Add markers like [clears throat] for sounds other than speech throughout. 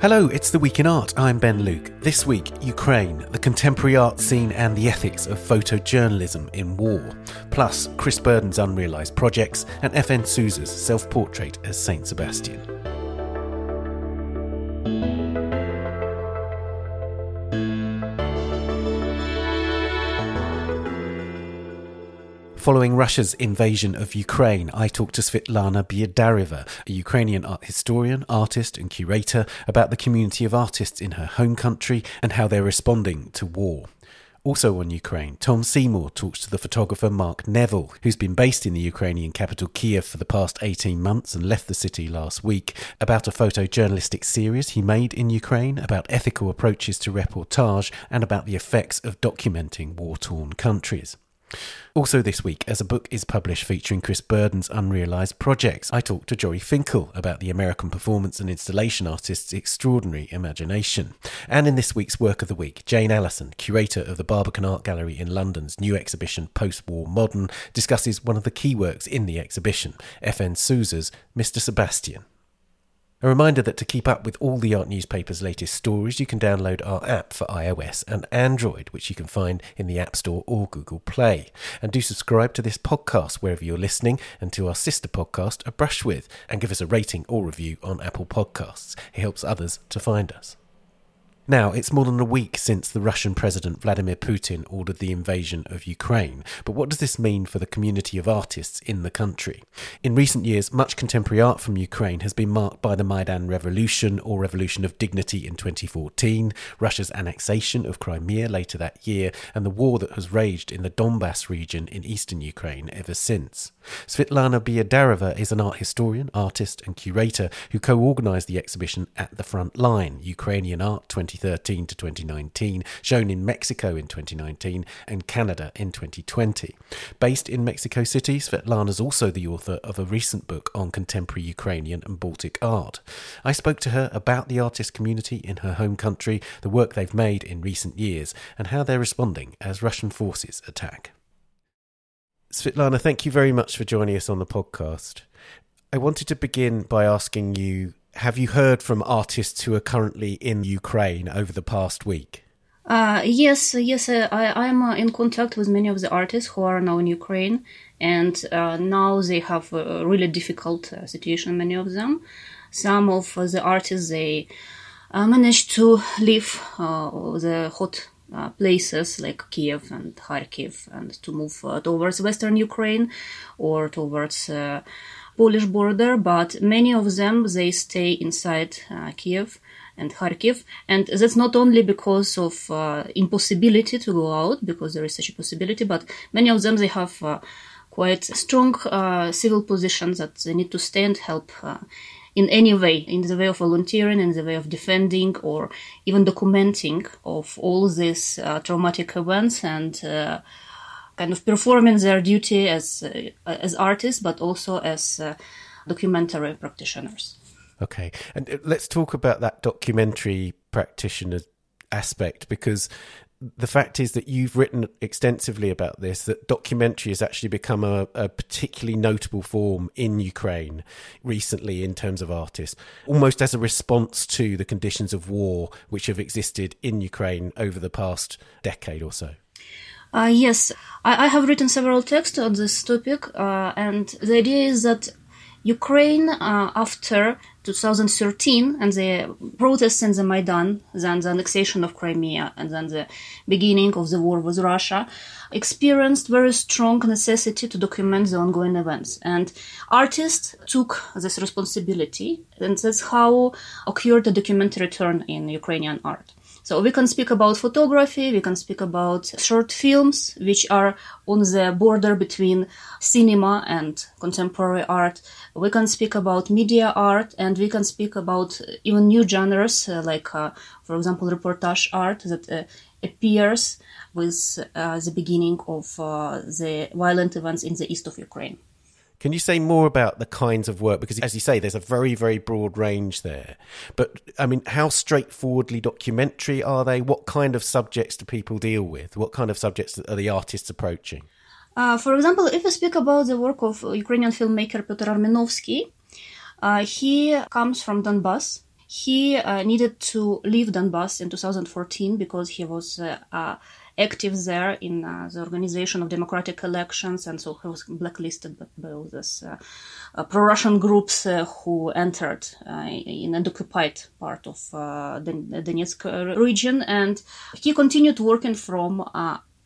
Hello, it's The Week in Art. I'm Ben Luke. This week, Ukraine, the contemporary art scene and the ethics of photojournalism in war. Plus, Chris Burden's unrealised projects and FN Souza's self portrait as Saint Sebastian. Following Russia's invasion of Ukraine, I talked to Svetlana Biedarieva, a Ukrainian art historian, artist, and curator, about the community of artists in her home country and how they're responding to war. Also on Ukraine, Tom Seymour talks to the photographer Mark Neville, who's been based in the Ukrainian capital Kiev for the past 18 months and left the city last week, about a photojournalistic series he made in Ukraine, about ethical approaches to reportage, and about the effects of documenting war torn countries. Also, this week, as a book is published featuring Chris Burden's unrealised projects, I talked to Jori Finkel about the American performance and installation artist's extraordinary imagination. And in this week's Work of the Week, Jane Alison, curator of the Barbican Art Gallery in London's new exhibition Post War Modern, discusses one of the key works in the exhibition, FN Souza's Mr. Sebastian. A reminder that to keep up with all the Art Newspaper's latest stories, you can download our app for iOS and Android, which you can find in the App Store or Google Play. And do subscribe to this podcast wherever you're listening and to our sister podcast, A Brush With, and give us a rating or review on Apple Podcasts. It helps others to find us. Now, it's more than a week since the Russian President Vladimir Putin ordered the invasion of Ukraine, but what does this mean for the community of artists in the country? In recent years, much contemporary art from Ukraine has been marked by the Maidan Revolution or Revolution of Dignity in 2014, Russia's annexation of Crimea later that year, and the war that has raged in the Donbass region in eastern Ukraine ever since. Svetlana Biedarieva is an art historian, artist, and curator who co organised the exhibition At the Front Line Ukrainian Art 2013 to 2019, shown in Mexico in 2019 and Canada in 2020. Based in Mexico City, Svetlana is also the author of a recent book on contemporary Ukrainian and Baltic art. I spoke to her about the artist community in her home country, the work they've made in recent years, and how they're responding as Russian forces attack. Svetlana, thank you very much for joining us on the podcast. I wanted to begin by asking you have you heard from artists who are currently in Ukraine over the past week? Uh, yes, yes, uh, I, I'm uh, in contact with many of the artists who are now in Ukraine, and uh, now they have a really difficult uh, situation, many of them. Some of the artists, they uh, managed to leave the hot uh, places like Kiev and Kharkiv and to move uh, towards western Ukraine or towards uh, Polish border, but many of them they stay inside uh, Kiev and Kharkiv, and that's not only because of uh, impossibility to go out, because there is such a possibility, but many of them they have uh, quite strong civil positions that they need to stay and help in any way, in the way of volunteering, in the way of defending, or even documenting of all these uh, traumatic events and uh, kind of performing their duty as uh, as artists, but also as uh, documentary practitioners. Okay, and uh, let's talk about that documentary practitioner aspect because the fact is that you've written extensively about this that documentary has actually become a, a, particularly notable form in Ukraine recently in terms of artists, almost as a response to the conditions of war which have existed in Ukraine over the past decade or so. Uh, yes, I, I, have written several texts on this topic, uh, and the idea is that Ukraine, uh, after 2013 and the protests in the Maidan, then the annexation of Crimea, and then the beginning of the war with Russia, experienced very strong necessity to document the ongoing events. And artists took this responsibility, and that's how occurred the documentary turn in Ukrainian art. So we can speak about photography, we can speak about short films, which are on the border between cinema and contemporary art. We can speak about media art, and we can speak about even new genres, uh, like, uh, for example, reportage art that uh, appears with uh, the beginning of uh, the violent events in the east of Ukraine. Can you say more about the kinds of work? Because, as you say, there's a very, very broad range there. But, I mean, how straightforwardly documentary are they? What kind of subjects do people deal with? What kind of subjects are the artists approaching? Uh, for example, if we speak about the work of Ukrainian filmmaker Piotr Armianovski, uh, he comes from Donbass. He uh, needed to leave Donbass in 2014 because he was uh, active there in uh, the organization of democratic elections, and so he was blacklisted by all these uh, uh, pro-Russian groups who entered in an occupied part of the Donetsk region, and he continued working from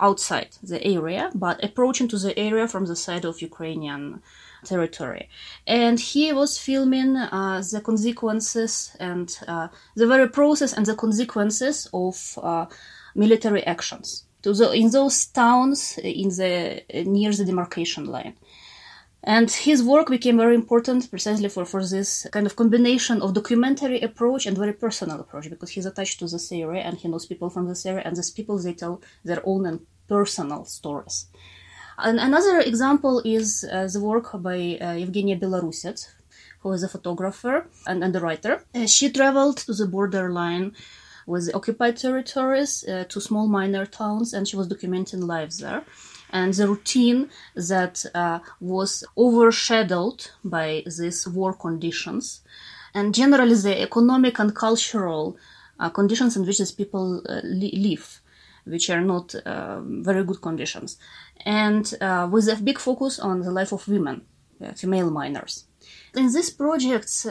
outside the area, but approaching to the area from the side of Ukrainian territory. And he was filming uh, the consequences and uh, the very process and the consequences of uh, military actions to the, in those towns in the near the demarcation line. And his work became very important precisely for, for this kind of combination of documentary approach and very personal approach because he's attached to this area and he knows people from this area and these people they tell their own and personal stories. And another example is uh, the work by uh, Yevgenia Belorusets, who is a photographer and, and a writer. Uh, she traveled to the borderline with the occupied territories uh, to small minor towns, and she was documenting lives there. And the routine that uh, was overshadowed by these war conditions, and generally the economic and cultural uh, conditions in which these people uh, li- live, which are not um, very good conditions, and uh, with a big focus on the life of women, uh, female miners. In these projects,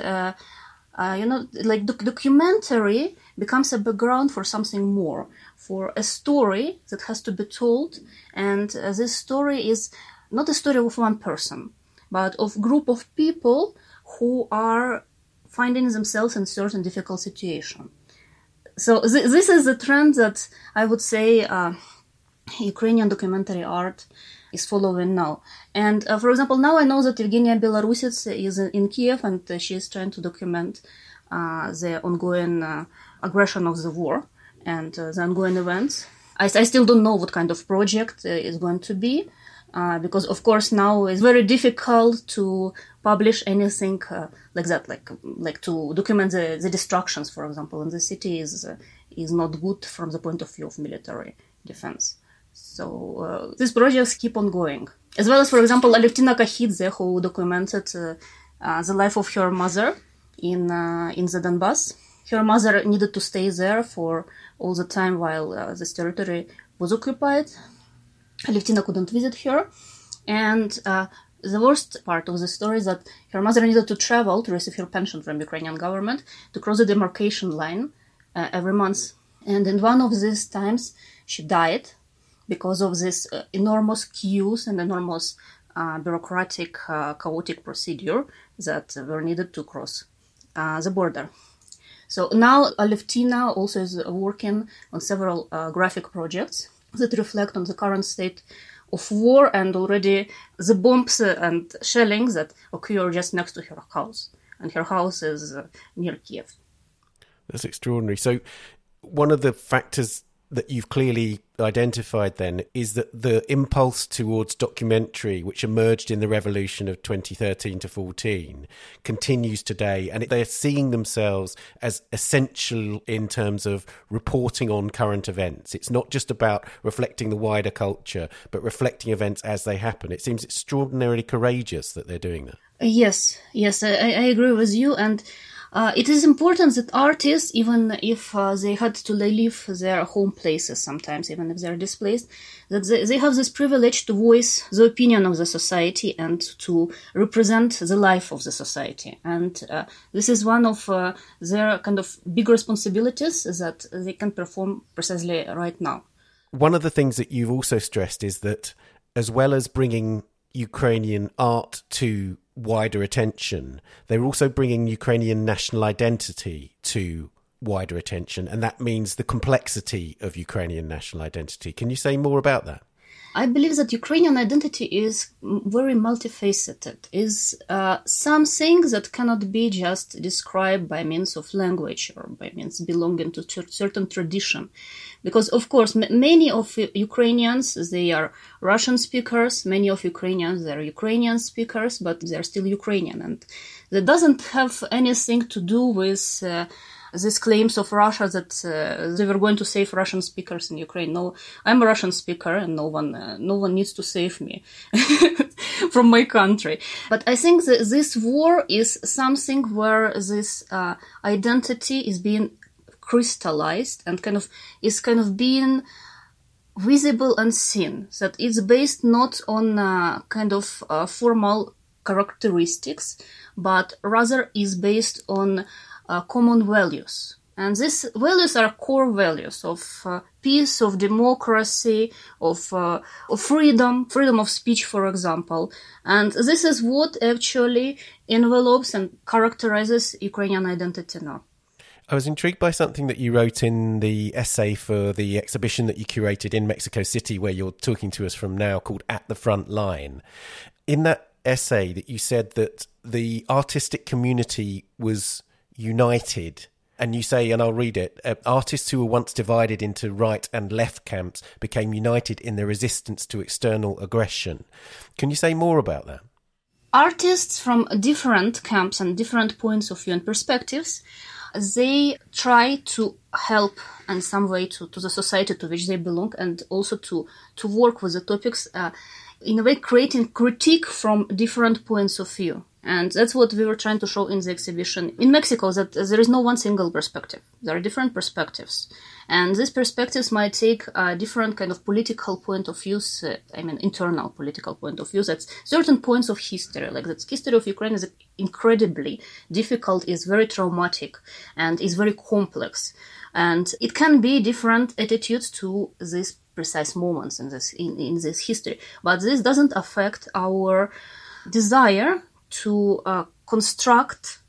uh, you know, like doc- documentary becomes a background for something more, for a story that has to be told, and uh, this story is not a story of one person, but of group of people who are finding themselves in certain difficult situation. So th- this is a trend that I would say uh, Ukrainian documentary art is following now. And uh, for example, now I know that Yevgenia Belorusets is in Kiev and uh, she is trying to document uh, the ongoing uh, aggression of the war and uh, the ongoing events. I, I, still don't know what kind of project uh, is going to be. because of course now it's very difficult to publish anything like that, like like to document the, the destructions, for example, in the city is is not good from the point of view of military defense. So uh, these projects keep on going. As well as, for example, Alevtina Kakhidze, who documented uh, uh, the life of her mother in uh, in the Donbass. Her mother needed to stay there for all the time while uh, this territory was occupied. Alevtina couldn't visit her, and uh, the worst part of the story is that her mother needed to travel to receive her pension from Ukrainian government to cross the demarcation line every month. And in one of these times, she died because of this uh, enormous queues and enormous uh, bureaucratic, uh, chaotic procedure that were needed to cross the border. So now Alevtina also is working on several graphic projects that reflect on the current state of war and already the bombs and shelling that occur just next to her house. And her house is near Kiev. That's extraordinary. So, one of the factors that you've clearly identified then is that the impulse towards documentary, which emerged in the revolution of 2013 to 14, continues today. And they're seeing themselves as essential in terms of reporting on current events. It's not just about reflecting the wider culture, but reflecting events as they happen. It seems extraordinarily courageous that they're doing that. Yes, yes, I, I agree with you. And uh, it is important that artists, even if uh, they had to leave their home places sometimes, even if they're displaced, that they, they have this privilege to voice the opinion of the society and to represent the life of the society. And uh, this is one of uh, their kind of big responsibilities that they can perform precisely right now. One of the things that you've also stressed is that as well as bringing Ukrainian art to wider attention. They're also bringing Ukrainian national identity to wider attention, and that means the complexity of Ukrainian national identity. Can you say more about that? I believe that Ukrainian identity is very multifaceted, is uh, something that cannot be just described by means of language or by means belonging to certain tradition. Because, of course, m- many of Ukrainians, they are Russian speakers, many of Ukrainians, they are Ukrainian speakers, but they're still Ukrainian. And that doesn't have anything to do with uh, these claims of Russia that uh, they were going to save Russian speakers in Ukraine. No, I'm a Russian speaker, and no one, uh, no one needs to save me [laughs] from my country. But I think that this war is something where this uh, identity is being crystallized and kind of is kind of being visible and seen. That it's based not on uh, kind of uh, formal characteristics, but rather is based on uh, common values. And these values are core values of uh, peace, of democracy, of, uh, of freedom, freedom of speech, for example. And this is what actually envelopes and characterizes Ukrainian identity now. I was intrigued by something that you wrote in the essay for the exhibition that you curated in Mexico City, where you're talking to us from now, called At the Front Line. In that essay, that you said that the artistic community was united. And you say, and I'll read it uh, artists who were once divided into right and left camps became united in their resistance to external aggression. Can you say more about that? Artists from different camps and different points of view and perspectives, they try to help in some way to, to the society to which they belong and also to, to work with the topics, uh, in a way creating critique from different points of view. And that's what we were trying to show in the exhibition in Mexico that there is no one single perspective. There are different perspectives. And these perspectives might take a different kind of political point of view, uh, I mean, internal political point of view. That's certain points of history, like that history of Ukraine is incredibly difficult, is very traumatic, and is very complex. And it can be different attitudes to these precise moments in this, in, in this history. But this doesn't affect our desire to uh, construct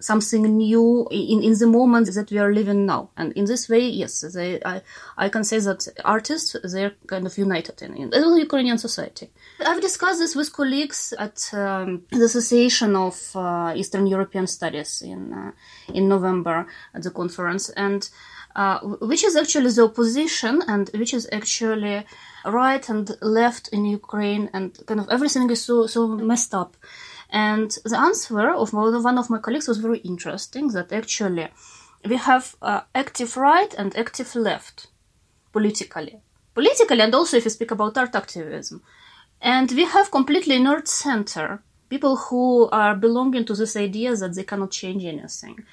something new in, in the moment that we are living now. And in this way, yes, they, I, I can say that artists, they're kind of united in, in the Ukrainian society. I've discussed this with colleagues at um, the Association of uh, Eastern European Studies in, uh, in November at the conference. And uh, which is actually the opposition and which is actually right and left in Ukraine and kind of everything is so, so messed up. And the answer of one of my colleagues was very interesting that actually we have uh, active right and active left politically. Politically, and also if you speak about art activism. And we have completely inert center, people who are belonging to this idea that they cannot change anything.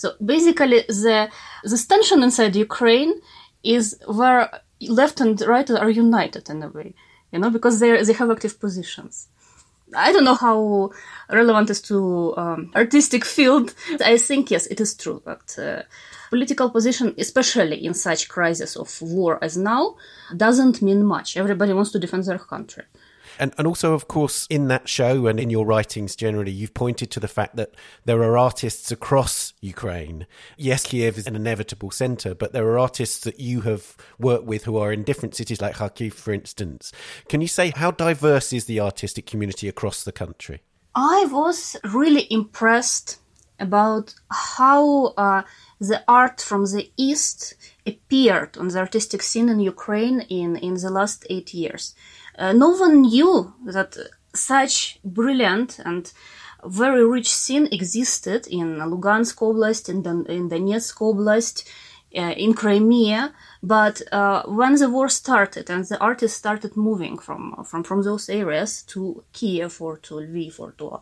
So basically, the, the tension inside Ukraine is where left and right are united in a way, you know, because they they have active positions. I don't know how relevant is to um, artistic field. I think yes, it is true that uh, political position, especially in such crisis of war as now, doesn't mean much. Everybody wants to defend their country. And, and also, of course, in that show and in your writings generally, you've pointed to the fact that there are artists across Ukraine. Yes, Kiev is an inevitable centre, but there are artists that you have worked with who are in different cities, like Kharkiv, for instance. Can you say how diverse is the artistic community across the country? I was really impressed about how uh, the art from the East appeared on the artistic scene in Ukraine in, in the last eight years. Uh, no one knew that such brilliant and very rich scene existed in Lugansk Oblast, in, Don- in Donetsk Oblast, uh, in Crimea. But uh, when the war started and the artists started moving from, from, from those areas to Kiev or to Lviv or to uh,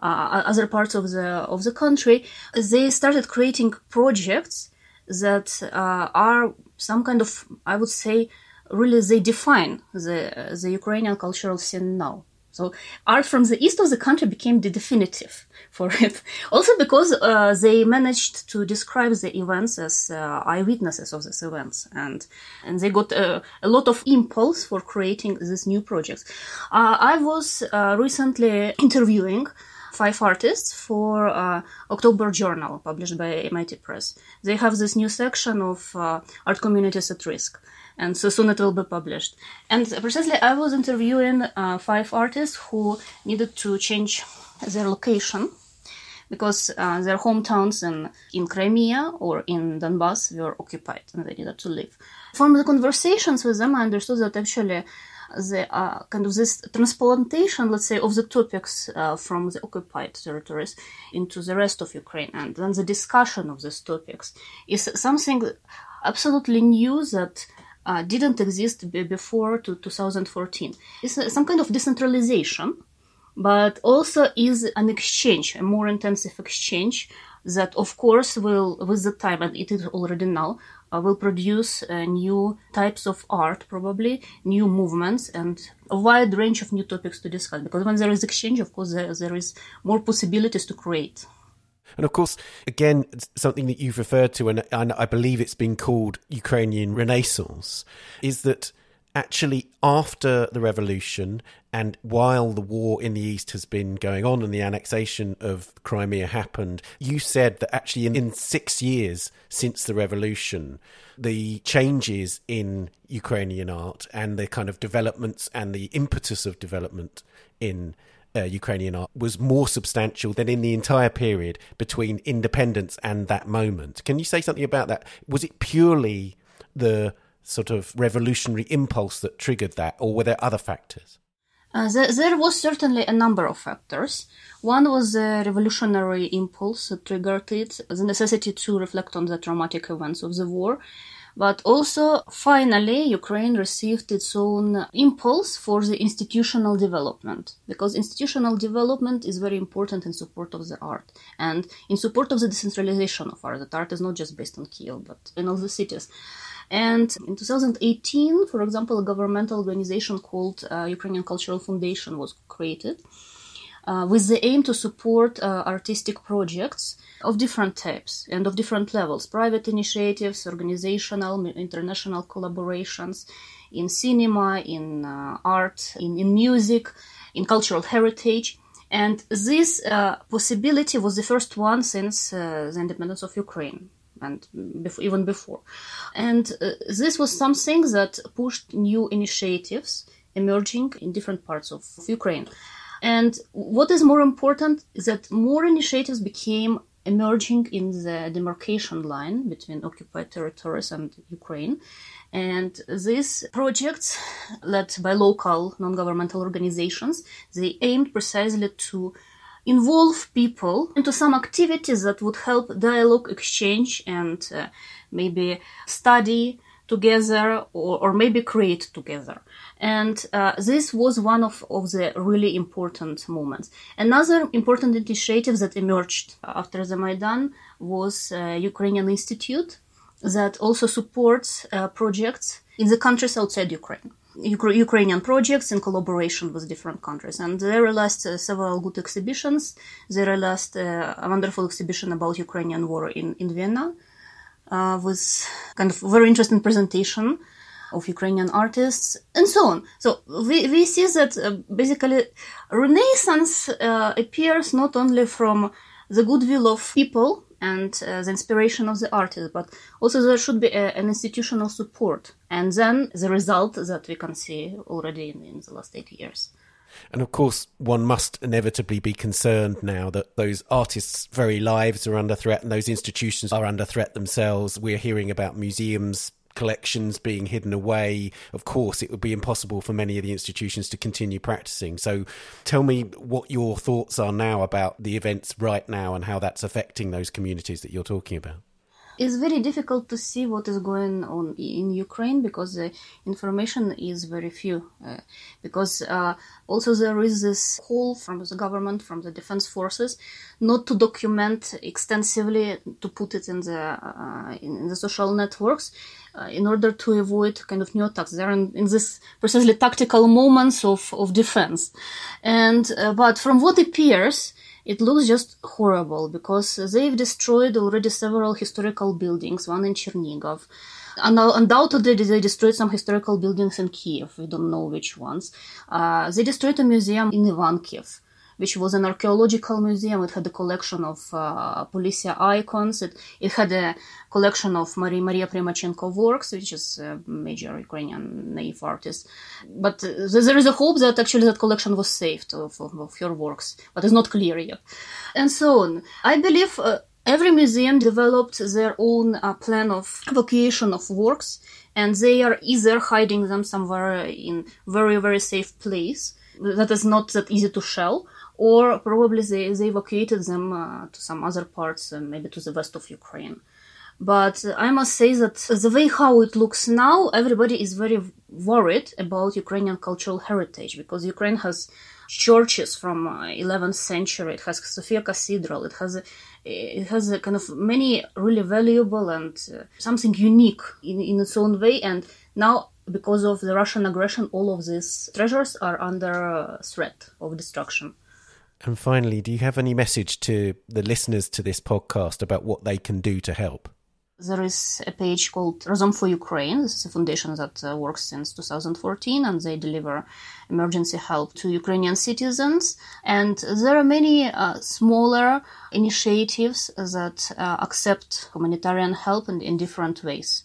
other parts of the, of the country, they started creating projects that uh, are some kind of, I would say, really they define the the Ukrainian cultural scene now. So art from the east of the country became the definitive for it. [laughs] Also because uh, they managed to describe the events as uh, eyewitnesses of these events, and and they got uh, a lot of impulse for creating these new projects. Uh, I was uh, recently [clears throat] interviewing five artists for uh, October Journal, published by MIT Press. They have this new section of uh, art communities at risk, and so soon it will be published. And precisely, I was interviewing uh, five artists who needed to change their location because uh, their hometowns in, in Crimea or in Donbass were occupied and they needed to leave. From the conversations with them, I understood that actually the uh, kind of this transplantation, let's say, of the topics uh, from the occupied territories into the rest of Ukraine, and then the discussion of these topics is something absolutely new that uh, didn't exist before to 2014. It's some kind of decentralization, but also is an exchange, a more intensive exchange that, of course, will, with the time, and it is already now, uh, will produce uh, new types of art, probably new movements, and a wide range of new topics to discuss. Because when there is exchange, of course, there, there is more possibilities to create. And of course, again, something that you've referred to, and, and I believe it's been called Ukrainian Renaissance, is that actually after the revolution and while the war in the east has been going on and the annexation of Crimea happened, you said that actually in, in, six years since the revolution, the changes in Ukrainian art and the kind of developments and the impetus of development in uh, Ukrainian art was more substantial than in the entire period between independence and that moment. Can you say something about that? Was it purely the sort of revolutionary impulse that triggered that, or were there other factors? Uh, there, there, was certainly a number of factors. One was the revolutionary impulse that triggered it, the necessity to reflect on the traumatic events of the war. But also, finally, Ukraine received its own impulse for the institutional development, because institutional development is very important in support of the art and in support of the decentralization of art. That art is not just based on Kiev, but in all the cities. And in 2018, for example, a governmental organization called uh, Ukrainian Cultural Foundation was created. Uh, with the aim to support uh, artistic projects of different types and of different levels private initiatives, organizational, international collaborations in cinema, in uh, art, in, in, music, in cultural heritage. And this uh, possibility was the first one since uh, the independence of Ukraine and even before. And uh, this was something that pushed new initiatives emerging in different parts of Ukraine. And what is more important is that more initiatives became emerging in the demarcation line between occupied territories and Ukraine. And these projects, led by local non-governmental organizations, they aimed precisely to involve people into some activities that would help dialogue exchange and uh, maybe study together or, or maybe create together. And uh, this was one of, of the really important moments. Another important initiative that emerged after the Maidan was uh, Ukrainian Institute that also supports uh, projects in the countries outside Ukraine. Ukrainian projects in collaboration with different countries. And they realized uh, several good exhibitions. They realized uh, a wonderful exhibition about Ukrainian war in, in Vienna uh, with kind of very interesting presentation of Ukrainian artists and so on. So we, we see that uh, basically Renaissance uh, appears not only from the goodwill of people and uh, the inspiration of the artist, but also there should be a, an institutional support, and then the result that we can see already in, in the last eight years. And of course, one must inevitably be concerned now that those artists' very lives are under threat and those institutions are under threat themselves. We're hearing about museums collections being hidden away, of course, it would be impossible for many of the institutions to continue practicing. So, tell me what your thoughts are now about the events right now and how that's affecting those communities that you're talking about it's very difficult to see what is going on in Ukraine because the information is very few. Uh, because uh, also there is this call from the government, from the defense forces, not to document extensively, to put it in the uh, in, the social networks, uh, in order to avoid kind of new attacks. They're in, in this precisely tactical moments of of defense, and uh, but from what appears it looks just horrible because they've destroyed already several historical buildings, one in Chernigov. And undoubtedly, they destroyed some historical buildings in Kiev. We don't know which ones. Uh, they destroyed a museum in Ivankiv. Which was an archaeological museum. It had a collection of uh, Polisia icons. It, it had a collection of Maria, Maria Primachenko works, which is a major Ukrainian naive artist. But uh, there is a hope that actually that collection was saved of, of, of her works, but it's not clear yet. And so on. I believe uh, every museum developed their own uh, plan of evacuation of works and they are either hiding them somewhere in very very safe place that is not that easy to shell or probably they, they evacuated them uh, to some other parts uh, maybe to the west of ukraine but i must say that the way how it looks now everybody is very worried about ukrainian cultural heritage because ukraine has churches from uh, 11th century. It has Sophia Cathedral. It has a, it has a kind of many really valuable and uh, something unique in, in its own way. And now, because of the Russian aggression, all of these treasures are under uh, threat of destruction. And finally, do you have any message to the listeners to this podcast about what they can do to help? There is a page called Razom for Ukraine. This is a foundation that uh, works since 2014 and they deliver emergency help to Ukrainian citizens. And there are many uh, smaller initiatives that uh, accept humanitarian help in, in different ways.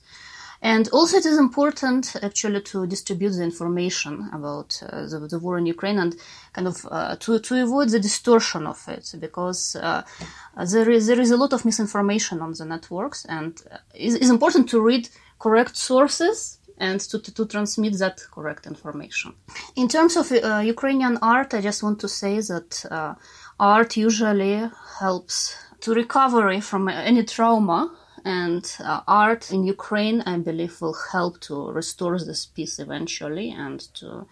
And also, it is important actually to distribute the information about uh, the, the, war in Ukraine and kind of uh, to, to avoid the distortion of it because uh, there is there is a lot of misinformation on the networks, and uh, it's, important to read correct sources and to, to, to, transmit that correct information. In terms of uh, Ukrainian art, I just want to say that uh, art usually helps to recovery from any trauma and uh, art in Ukraine, I believe, will help to restore this peace eventually and to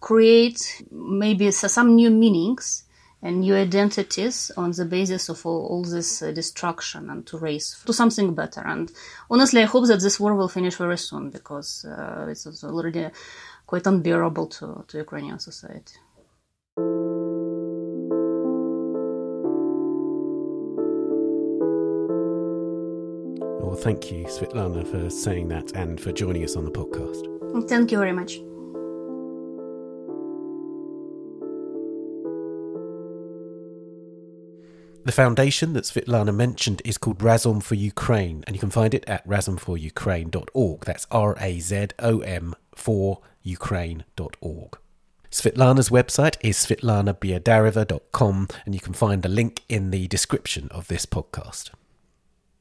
create maybe some new meanings and new identities on the basis of all, all this uh, destruction and to raise to something better. And honestly, I hope that this war will finish very soon because uh, it's already quite unbearable to, to Ukrainian society. Thank you, Svetlana, for saying that and for joining us on the podcast. Thank you very much. The foundation that Svetlana mentioned is called Razom for Ukraine, and you can find it at razomforukraine.org. That's R A Z O M for Ukraine.org. Svetlana's website is svetlanabiadareva.com, and you can find the link in the description of this podcast.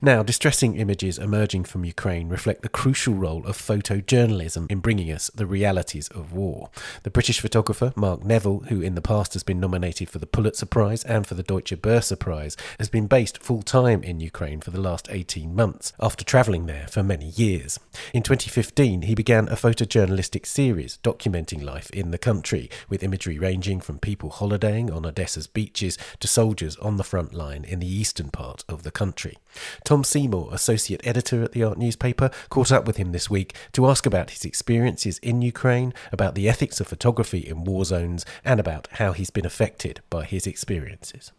Now, distressing images emerging from Ukraine reflect the crucial role of photojournalism in bringing us the realities of war. The British photographer Mark Neville, who in the past has been nominated for the Pulitzer Prize and for the Deutsche Börse Prize, has been based full time in Ukraine for the last 18 months, after travelling there for many years. In 2015, he began a photojournalistic series documenting life in the country, with imagery ranging from people holidaying on Odessa's beaches to soldiers on the front line in the eastern part of the country. Tom Seymour, associate editor at the art newspaper, caught up with him this week to ask about his experiences in Ukraine, about the ethics of photography in war zones, and about how he's been affected by his experiences.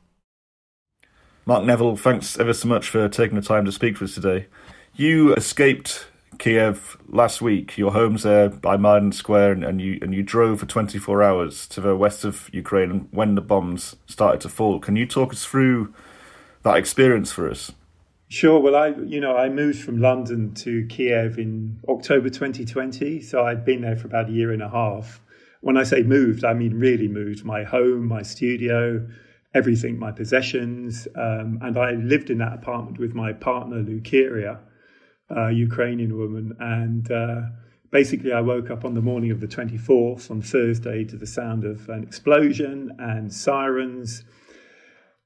Mark Neville, thanks ever so much for taking the time to speak for us today. You escaped Kiev last week. Your home's there by Maidan Square, and, and, you and you drove for 24 hours to the west of Ukraine when the bombs started to fall. Can you talk us through that experience for us? Sure. Well, I you know I moved from London to Kiev in October 2020, so I'd been there for about a year and a half. When I say moved, I mean really moved. My home, my studio, everything, my possessions, um, and I lived in that apartment with my partner Lukiria, a Ukrainian woman, and. Uh, basically, I woke up on the morning of the 24th on Thursday to the sound of an explosion and sirens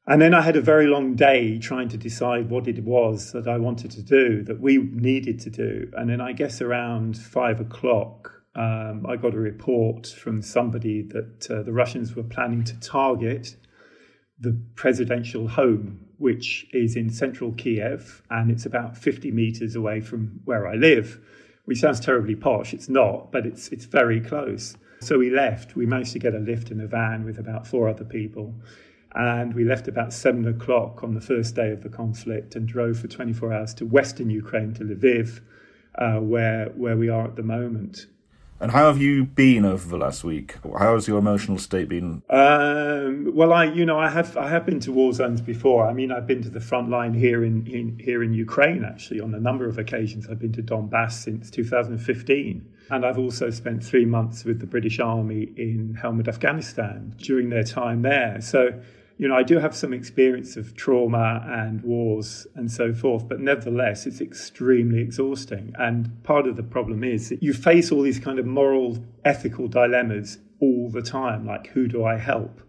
and then I had a very long day trying to decide what it was that I wanted to do, that we needed to do. And then I guess around five o'clock, um, I got a report from somebody that uh, the Russians were planning to target the presidential home, which is in central Kiev, and it's about 50 meters away from where I live, which sounds terribly posh. It's not, but it's, it's very close. So we left. We managed to get a lift in a van with about four other people and we left about seven o'clock on the first day of the conflict and drove for 24 hours to western Ukraine, to Lviv, uh, where, where we are at the moment. And how have you been over the last week? How has your emotional state been? Um, well, I, you know, I have I have been to war zones before. I mean, I've been to the front line here in, in here in Ukraine actually on a number of occasions. I've been to Donbass since 2015, and I've also spent three months with the British Army in Helmand, Afghanistan during their time there. So you know, I do have some experience of trauma and wars and so forth, but nevertheless, it's extremely exhausting. And part of the problem is that you face all these kind of moral, ethical dilemmas all the time like, who do I help?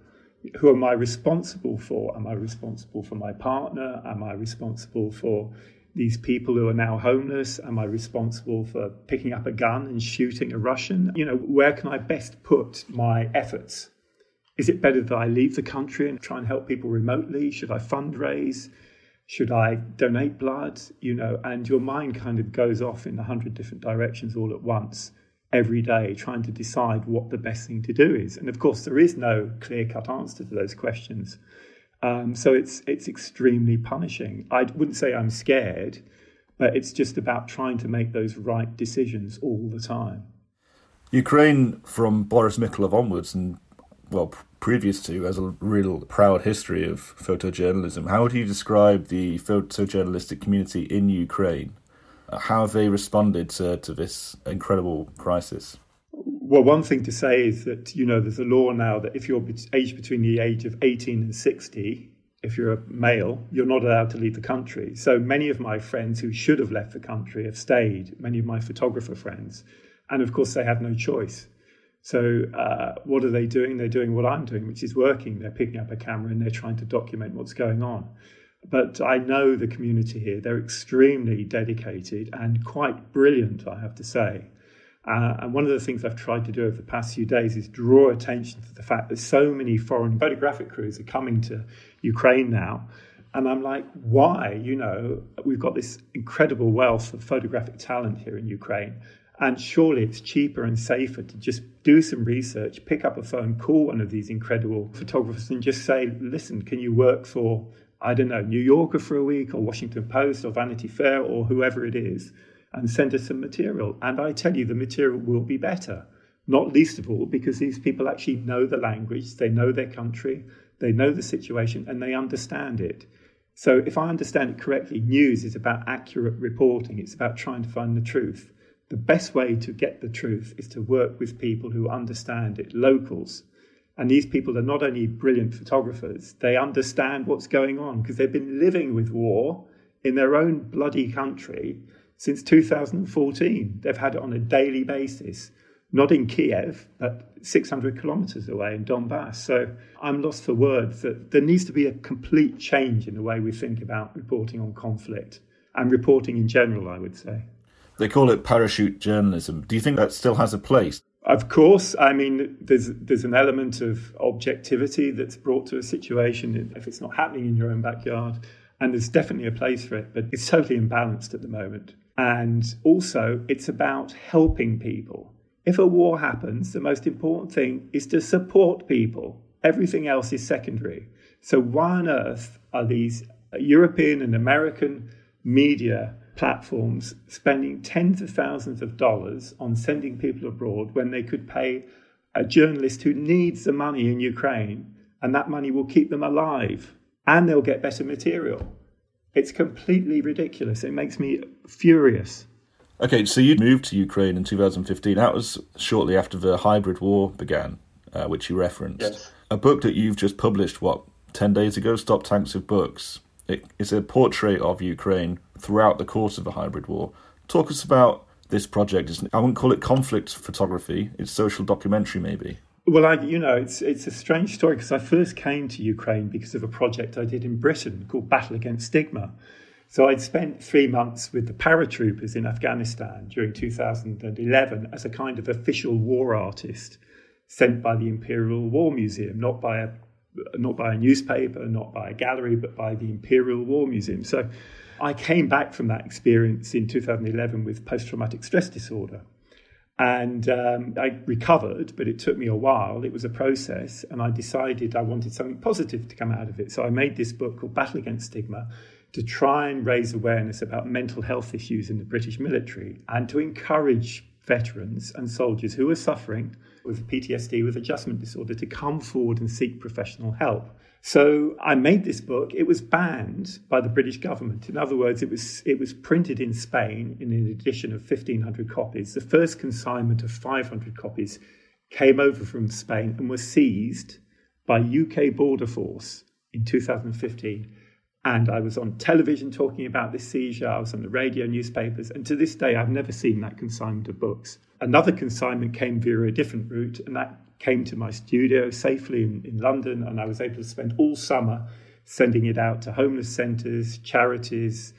Who am I responsible for? Am I responsible for my partner? Am I responsible for these people who are now homeless? Am I responsible for picking up a gun and shooting a Russian? You know, where can I best put my efforts? Is it better that I leave the country and try and help people remotely? Should I fundraise? Should I donate blood? You know, and your mind kind of goes off in a hundred different directions all at once every day, trying to decide what the best thing to do is. And of course, there is no clear cut answer to those questions. Um, so it's it's extremely punishing. I wouldn't say I'm scared, but it's just about trying to make those right decisions all the time. Ukraine, from Boris Mikhailov onwards, and well, previous to has a real proud history of photojournalism. How would you describe the photojournalistic community in Ukraine? Uh, how have they responded to, to this incredible crisis? Well, one thing to say is that, you know, there's a law now that if you're aged between the age of 18 and 60, if you're a male, you're not allowed to leave the country. So many of my friends who should have left the country have stayed, many of my photographer friends. And of course, they had no choice. So, uh, what are they doing? They're doing what I'm doing, which is working. They're picking up a camera and they're trying to document what's going on. But I know the community here. They're extremely dedicated and quite brilliant, I have to say. Uh, and one of the things I've tried to do over the past few days is draw attention to the fact that so many foreign photographic crews are coming to Ukraine now. And I'm like, why? You know, we've got this incredible wealth of photographic talent here in Ukraine. And surely it's cheaper and safer to just do some research, pick up a phone, call one of these incredible photographers, and just say, listen, can you work for, I don't know, New Yorker for a week, or Washington Post, or Vanity Fair, or whoever it is, and send us some material? And I tell you, the material will be better. Not least of all because these people actually know the language, they know their country, they know the situation, and they understand it. So, if I understand it correctly, news is about accurate reporting, it's about trying to find the truth the best way to get the truth is to work with people who understand it, locals. And these people are not only brilliant photographers, they understand what's going on because they've been living with war in their own bloody country since 2014. They've had it on a daily basis, not in Kiev, but 600 kilometers away in Donbass. So I'm lost for words that there needs to be a complete change in the way we think about reporting on conflict and reporting in general, I would say. They call it parachute journalism. Do you think that still has a place? Of course, I mean, there's there's an element of objectivity that's brought to a situation if it's not happening in your own backyard, and there's definitely a place for it, but it's totally imbalanced at the moment. And also, it's about helping people. If a war happens, the most important thing is to support people. Everything else is secondary. So, why on earth are these European and American media platforms spending tens of thousands of dollars on sending people abroad when they could pay a journalist who needs the money in Ukraine, and that money will keep them alive and they'll get better material. It's completely ridiculous. It makes me furious. Okay, so you moved to Ukraine in 2015. That was shortly after the hybrid war began, uh, which you referenced. Yes. A book that you've just published, what, 10 days ago, Stop Tanks with Books. It, it's a portrait of Ukraine throughout the course of the hybrid war. Talk us about this project. I wouldn't call it conflict photography. It's social documentary, maybe. Well, I, you know, it's it's a strange story because I first came to Ukraine because of a project I did in Britain called Battle Against Stigma. So I'd spent three months with the paratroopers in Afghanistan during 2011 as a kind of official war artist sent by the Imperial War Museum, not by a not by a newspaper, not by a gallery, but by the Imperial War Museum. So I came back from that experience in 2011 with post traumatic stress disorder. And um, I recovered, but it took me a while. It was a process, and I decided I wanted something positive to come out of it. So I made this book called Battle Against Stigma to try and raise awareness about mental health issues in the British military and to encourage veterans and soldiers who are suffering with PTSD, with adjustment disorder, to come forward and seek professional help. So I made this book. It was banned by the British government. In other words, it was it was printed in Spain in an edition of 1,500 copies. The first consignment of 500 copies came over from Spain and was seized by UK Border Force in 2015. And I was on television talking about this seizure. I was on the radio, newspapers, and to this day, I've never seen that consignment of books. Another consignment came via a different route, and that came to my studio safely in, in London, and I was able to spend all summer sending it out to homeless centres, charities,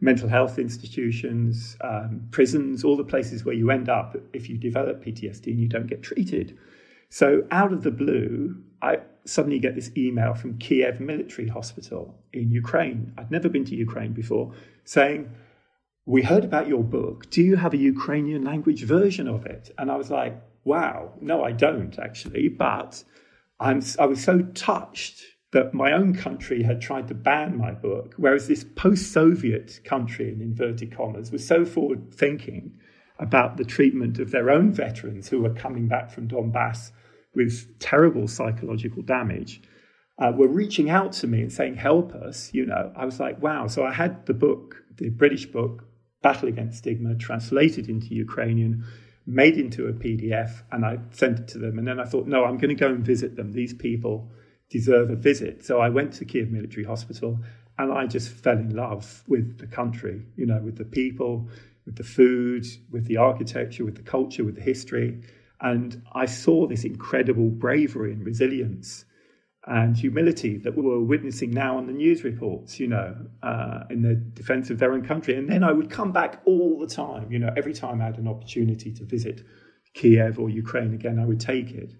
mental health institutions, um, prisons, all the places where you end up if you develop PTSD and you don't get treated. So, out of the blue, I suddenly get this email from Kiev Military Hospital in Ukraine. I'd never been to Ukraine before, saying, We heard about your book. Do you have a Ukrainian language version of it? And I was like, Wow, no, I don't actually. But I'm, I was so touched that my own country had tried to ban my book, whereas this post Soviet country, in inverted commas, was so forward thinking about the treatment of their own veterans who were coming back from Donbass with terrible psychological damage. Uh, were reaching out to me and saying, Help us. You know, I was like, Wow. So I had the book, the British book, Battle Against Stigma, translated into Ukrainian, made into a PDF, and I sent it to them. And then I thought, No, I'm going to go and visit them. These people deserve a visit. So I went to Kiev Military Hospital and I just fell in love with the country, you know, with the people, with the food, with the architecture, with the culture, with the history. And I saw this incredible bravery and resilience and humility that we were witnessing now on the news reports, you know, uh, in the defense of their own country. And then I would come back all the time, you know, every time I had an opportunity to visit Kiev or Ukraine again, I would take it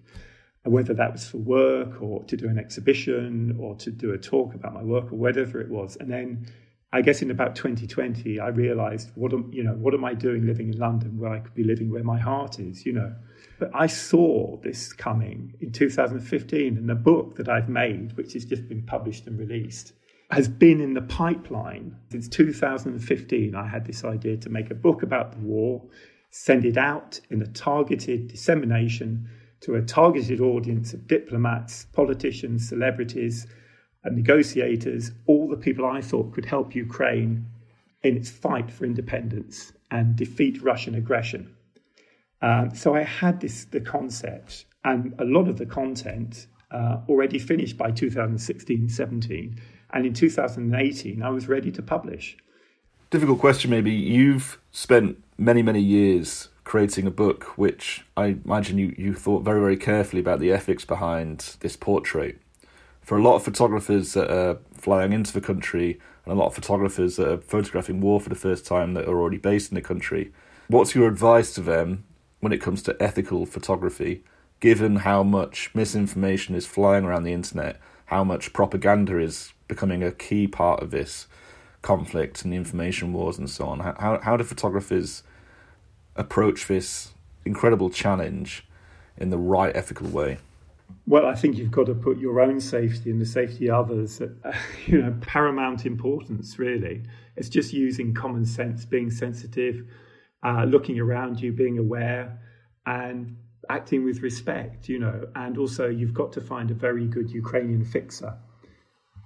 whether that was for work or to do an exhibition or to do a talk about my work or whatever it was. And then I guess in about 2020, I realized what am, you know, what am I doing living in London where I could be living where my heart is, you know. But I saw this coming in 2015 and the book that I've made, which has just been published and released, has been in the pipeline since 2015. I had this idea to make a book about the war, send it out in a targeted dissemination to a targeted audience of diplomats, politicians, celebrities, negotiators, all the people I thought could help Ukraine in its fight for independence and defeat Russian aggression. Um, so I had this the concept and a lot of the content uh, already finished by 2016 17. And in 2018, I was ready to publish. Difficult question, maybe. You've spent many, many years creating a book which I imagine you, you thought very, very carefully about the ethics behind this portrait. For a lot of photographers that are flying into the country and a lot of photographers that are photographing war for the first time that are already based in the country, what's your advice to them when it comes to ethical photography, given how much misinformation is flying around the internet, how much propaganda is becoming a key part of this conflict and the information wars and so on? How, how do photographers approach this incredible challenge in the right ethical way? Well, I think you've got to put your own safety and the safety of others at [laughs] you know paramount importance. Really, it's just using common sense, being sensitive, uh, looking around you, being aware, and acting with respect. You know, and also you've got to find a very good Ukrainian fixer,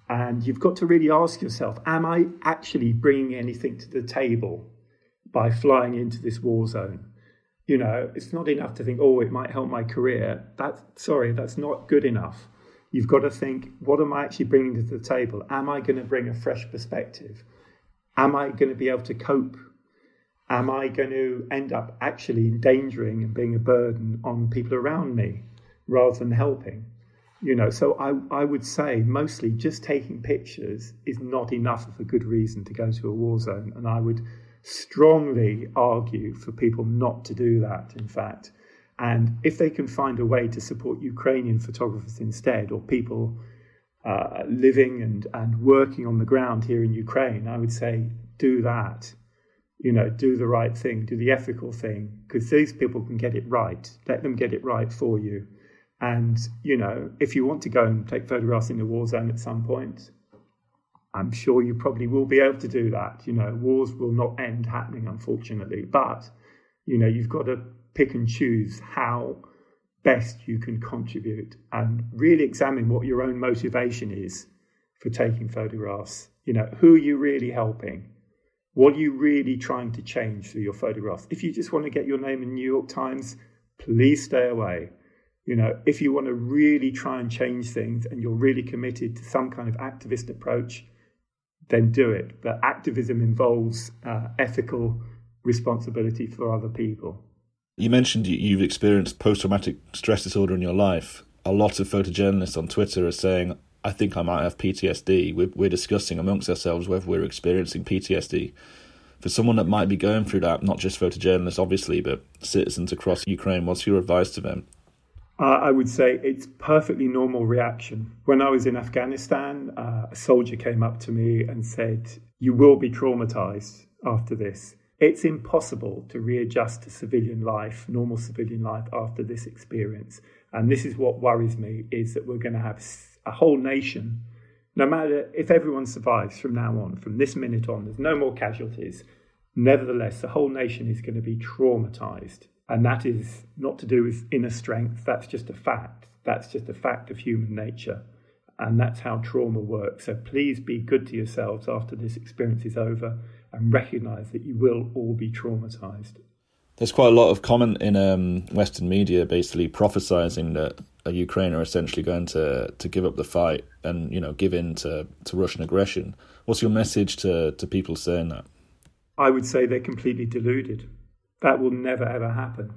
and you've got to really ask yourself: Am I actually bringing anything to the table by flying into this war zone. You know, it's not enough to think, oh, it might help my career. That's sorry, that's not good enough. You've got to think, what am I actually bringing to the table? Am I going to bring a fresh perspective? Am I going to be able to cope? Am I going to end up actually endangering and being a burden on people around me rather than helping? You know, so I, I would say mostly just taking pictures is not enough of a good reason to go to a war zone. And I would strongly argue for people not to do that, in fact. And if they can find a way to support Ukrainian photographers instead, or people uh, living and, and working on the ground here in Ukraine, I would say do that. You know, do the right thing, do the ethical thing, because these people can get it right. Let them get it right for you. And, you know, if you want to go and take photographs in the war zone at some point, I'm sure you probably will be able to do that. You know, wars will not end happening, unfortunately, but You know, you've got to pick and choose how best you can contribute and really examine what your own motivation is for taking photographs. You know, who are you really helping? What are you really trying to change through your photographs? If you just want to get your name in New York Times, please stay away. You know, if you want to really try and change things and you're really committed to some kind of activist approach, then do it. But activism involves uh, ethical responsibility for other people. You mentioned you've experienced post traumatic stress disorder in your life. A lot of photojournalists on Twitter are saying, I think I might have PTSD. We're, we're discussing amongst ourselves whether we're experiencing PTSD. For someone that might be going through that, not just photojournalists, obviously, but citizens across Ukraine, what's your advice to them? Uh, I would say it's perfectly normal reaction. When I was in Afghanistan, uh, a soldier came up to me and said, "You will be traumatized after this. It's impossible to readjust to civilian life, normal civilian life after this experience." And this is what worries me: is that we're going to have a whole nation. No matter if everyone survives from now on, from this minute on, there's no more casualties. Nevertheless, the whole nation is going to be traumatized and that is not to do with inner strength, that's just a fact. That's just a fact of human nature. And that's how trauma works. So please be good to yourselves after this experience is over and recognize that you will all be traumatized. There's quite a lot of comment in um, Western media basically prophesizing that Ukraine are essentially going to, to give up the fight and you know give in to, to Russian aggression. What's your message to, to people saying that? I would say they're completely deluded. That will never ever happen.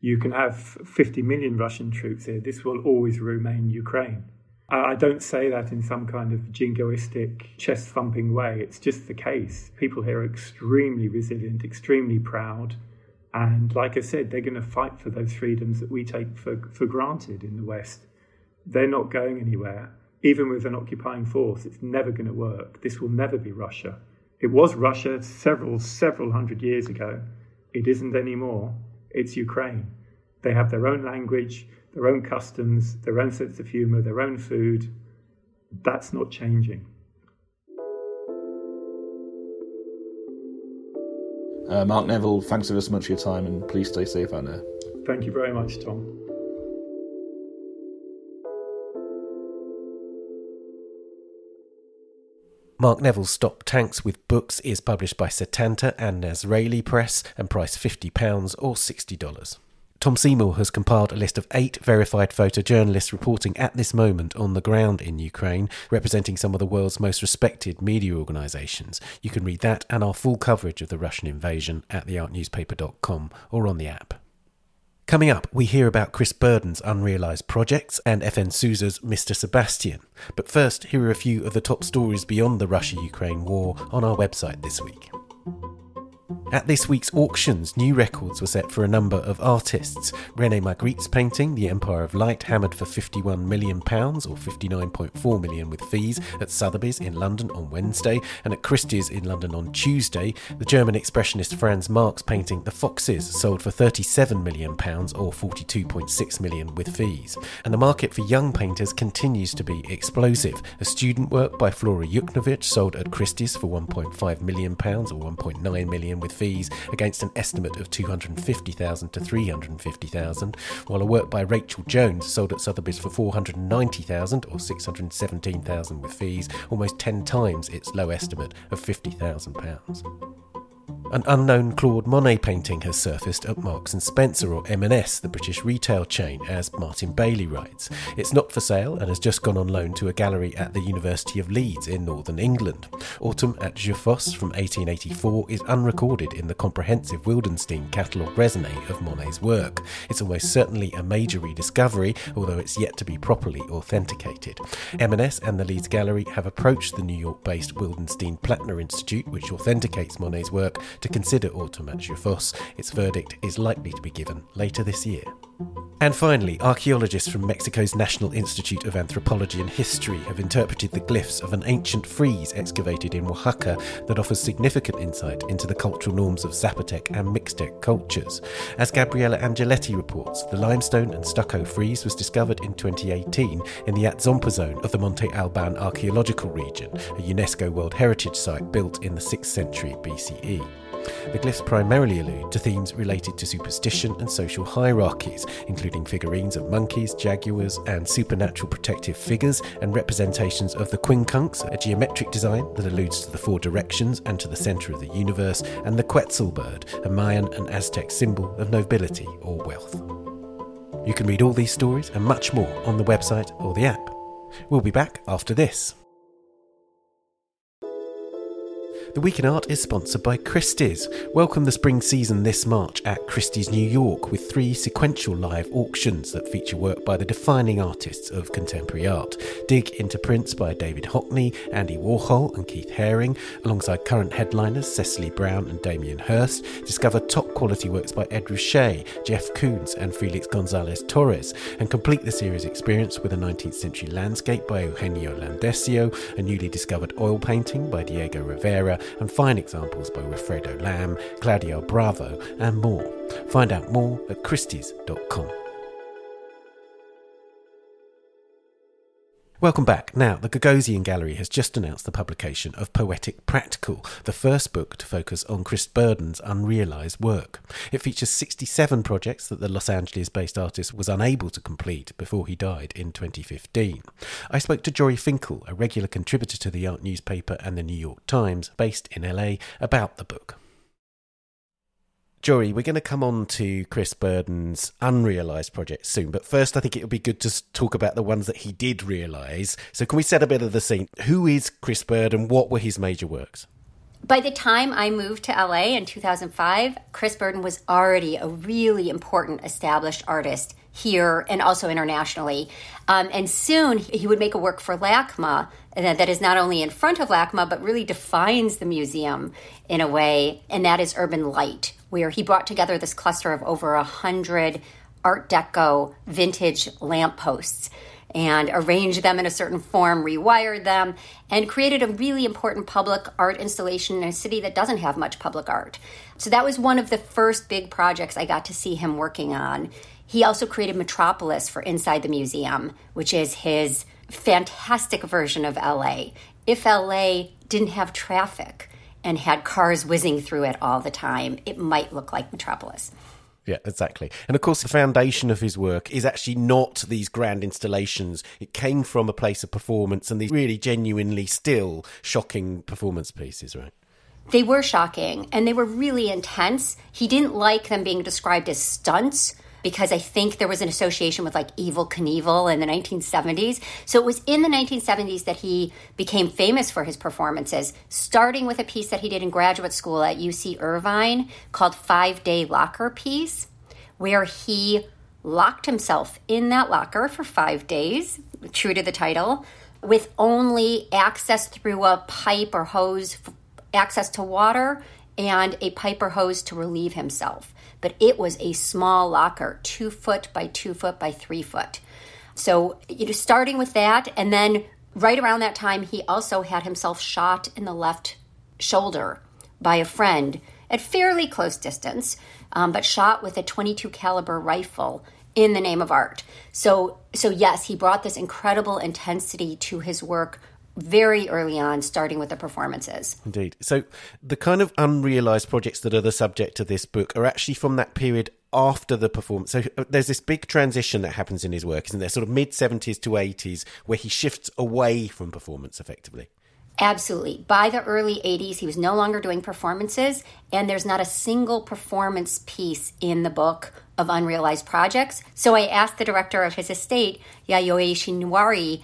You can have 50 million Russian troops here. This will always remain Ukraine. I don't say that in some kind of jingoistic, chest thumping way. It's just the case. People here are extremely resilient, extremely proud. And like I said, they're going to fight for those freedoms that we take for, for granted in the West. They're not going anywhere. Even with an occupying force, it's never going to work. This will never be Russia. It was Russia several, several hundred years ago. It isn't anymore. It's Ukraine. They have their own language, their own customs, their own sense of humour, their own food. That's not changing. Uh, Mark Neville, thanks ever so much for your time and please stay safe out there. Thank you very much, Tom. Mark Neville's Stop Tanks with Books is published by Setanta and Nazraeli Press and priced £50 or $60. Tom Seymour has compiled a list of eight verified photojournalists reporting at this moment on the ground in Ukraine, representing some of the world's most respected media organisations. You can read that and our full coverage of the Russian invasion at theartnewspaper.com or on the app. Coming up, we hear about Chris Burden's unrealised projects and FN Souza's Mr. Sebastian. But first, here are a few of the top stories beyond the Russia Ukraine war on our website this week. At this week's auctions, new records were set for a number of artists. Rene Magritte's painting, The Empire of Light, hammered for £51 million, or £59.4 million with fees, at Sotheby's in London on Wednesday, and at Christie's in London on Tuesday. The German expressionist Franz Marc's painting, The Foxes, sold for £37 million, or £42.6 million with fees. And the market for young painters continues to be explosive. A student work by Flora Yuknovich sold at Christie's for £1.5 million, or £1.9 million with fees fees against an estimate of 250,000 to 350,000, while a work by Rachel Jones sold at Sotheby's for 490,000 or 617,000 with fees, almost 10 times its low estimate of 50,000 pounds. An unknown Claude Monet painting has surfaced at Marks and Spencer or M&S, the British retail chain, as Martin Bailey writes. It's not for sale and has just gone on loan to a gallery at the University of Leeds in northern England. Autumn at Jeufosse from 1884 is unrecorded in the comprehensive Wildenstein catalogue raisonné of Monet's work. It's almost certainly a major rediscovery, although it's yet to be properly authenticated. M&S and the Leeds Gallery have approached the New York-based Wildenstein Plattner Institute, which authenticates Monet's work, to consider Autumn at Jeufosse. Its verdict is likely to be given later this year. And finally, archaeologists from Mexico's National Institute of Anthropology and History have interpreted the glyphs of an ancient frieze excavated in Oaxaca that offers significant insight into the cultural norms of Zapotec and Mixtec cultures. As Gabriella Angeletti reports, the limestone and stucco frieze was discovered in 2018 in the Atzompa zone of the Monte Alban archaeological region, a UNESCO World Heritage Site built in the 6th century BCE. The glyphs primarily allude to themes related to superstition and social hierarchies, including figurines of monkeys, jaguars, and supernatural protective figures, and representations of the quincunx, a geometric design that alludes to the four directions and to the centre of the universe, and the Quetzal bird, a Mayan and Aztec symbol of nobility or wealth. You can read all these stories and much more on the website or the app. We'll be back after this. The Week in Art is sponsored by Christie's. Welcome the spring season this March at Christie's New York with three sequential live auctions that feature work by the defining artists of contemporary art. Dig into prints by David Hockney, Andy Warhol, and Keith Haring, alongside current headliners Cecily Brown and Damien Hirst. Discover top quality works by Ed Ruscha, Jeff Koons, and Felix Gonzalez Torres, and complete the series experience with a 19th century landscape by Eugenio Landesio, a newly discovered oil painting by Diego Rivera, and fine examples by Wilfredo Lam, Claudio Bravo, and more. Find out more at Christie's.com. Welcome back. Now, the Gagosian Gallery has just announced the publication of Poetic Practical, the first book to focus on Chris Burden's unrealised work. It features 67 projects that the Los Angeles based artist was unable to complete before he died in 2015. I spoke to Jori Finkel, a regular contributor to the art newspaper and the New York Times, based in LA, about the book. Jori, we're going to come on to Chris Burden's unrealised projects soon, but first I think it would be good to talk about the ones that he did realise. So, can we set a bit of the scene? Who is Chris Burden? What were his major works? By the time I moved to LA in 2005, Chris Burden was already a really important established artist here and also internationally. Um, and soon he would make a work for LACMA that, that is not only in front of LACMA, but really defines the museum in a way, and that is Urban Light, where he brought together this cluster of over a hundred Art Deco vintage lampposts and arranged them in a certain form, rewired them, and created a really important public art installation in a city that doesn't have much public art. So that was one of the first big projects I got to see him working on. He also created Metropolis for Inside the Museum, which is his fantastic version of LA. If LA didn't have traffic, and had cars whizzing through it all the time, it might look like Metropolis. Yeah, exactly. And of course, the foundation of his work is actually not these grand installations. It came from a place of performance and these really genuinely still shocking performance pieces, right? They were shocking and they were really intense. He didn't like them being described as stunts because I think there was an association with like Evel Knievel in the 1970s. So it was in the 1970s that he became famous for his performances, starting with a piece that he did in graduate school at UC Irvine called Five Day Locker Piece, where he locked himself in that locker for five days, true to the title, with only access through a pipe or hose, access to water, and a pipe or hose to relieve himself but it was a small locker, two foot by two foot by three foot. So, you know, starting with that, and then right around that time, he also had himself shot in the left shoulder by a friend at fairly close distance, um, but shot with a 22 caliber rifle in the name of art. So, so yes, he brought this incredible intensity to his work very early on, starting with the performances. Indeed. So, the kind of unrealized projects that are the subject of this book are actually from that period after the performance. So, uh, there's this big transition that happens in his work, isn't there? Sort of mid 70s to 80s, where he shifts away from performance effectively. Absolutely. By the early 80s, he was no longer doing performances, and there's not a single performance piece in the book of unrealized projects. So I asked the director of his estate, Yayoi Shionoiri,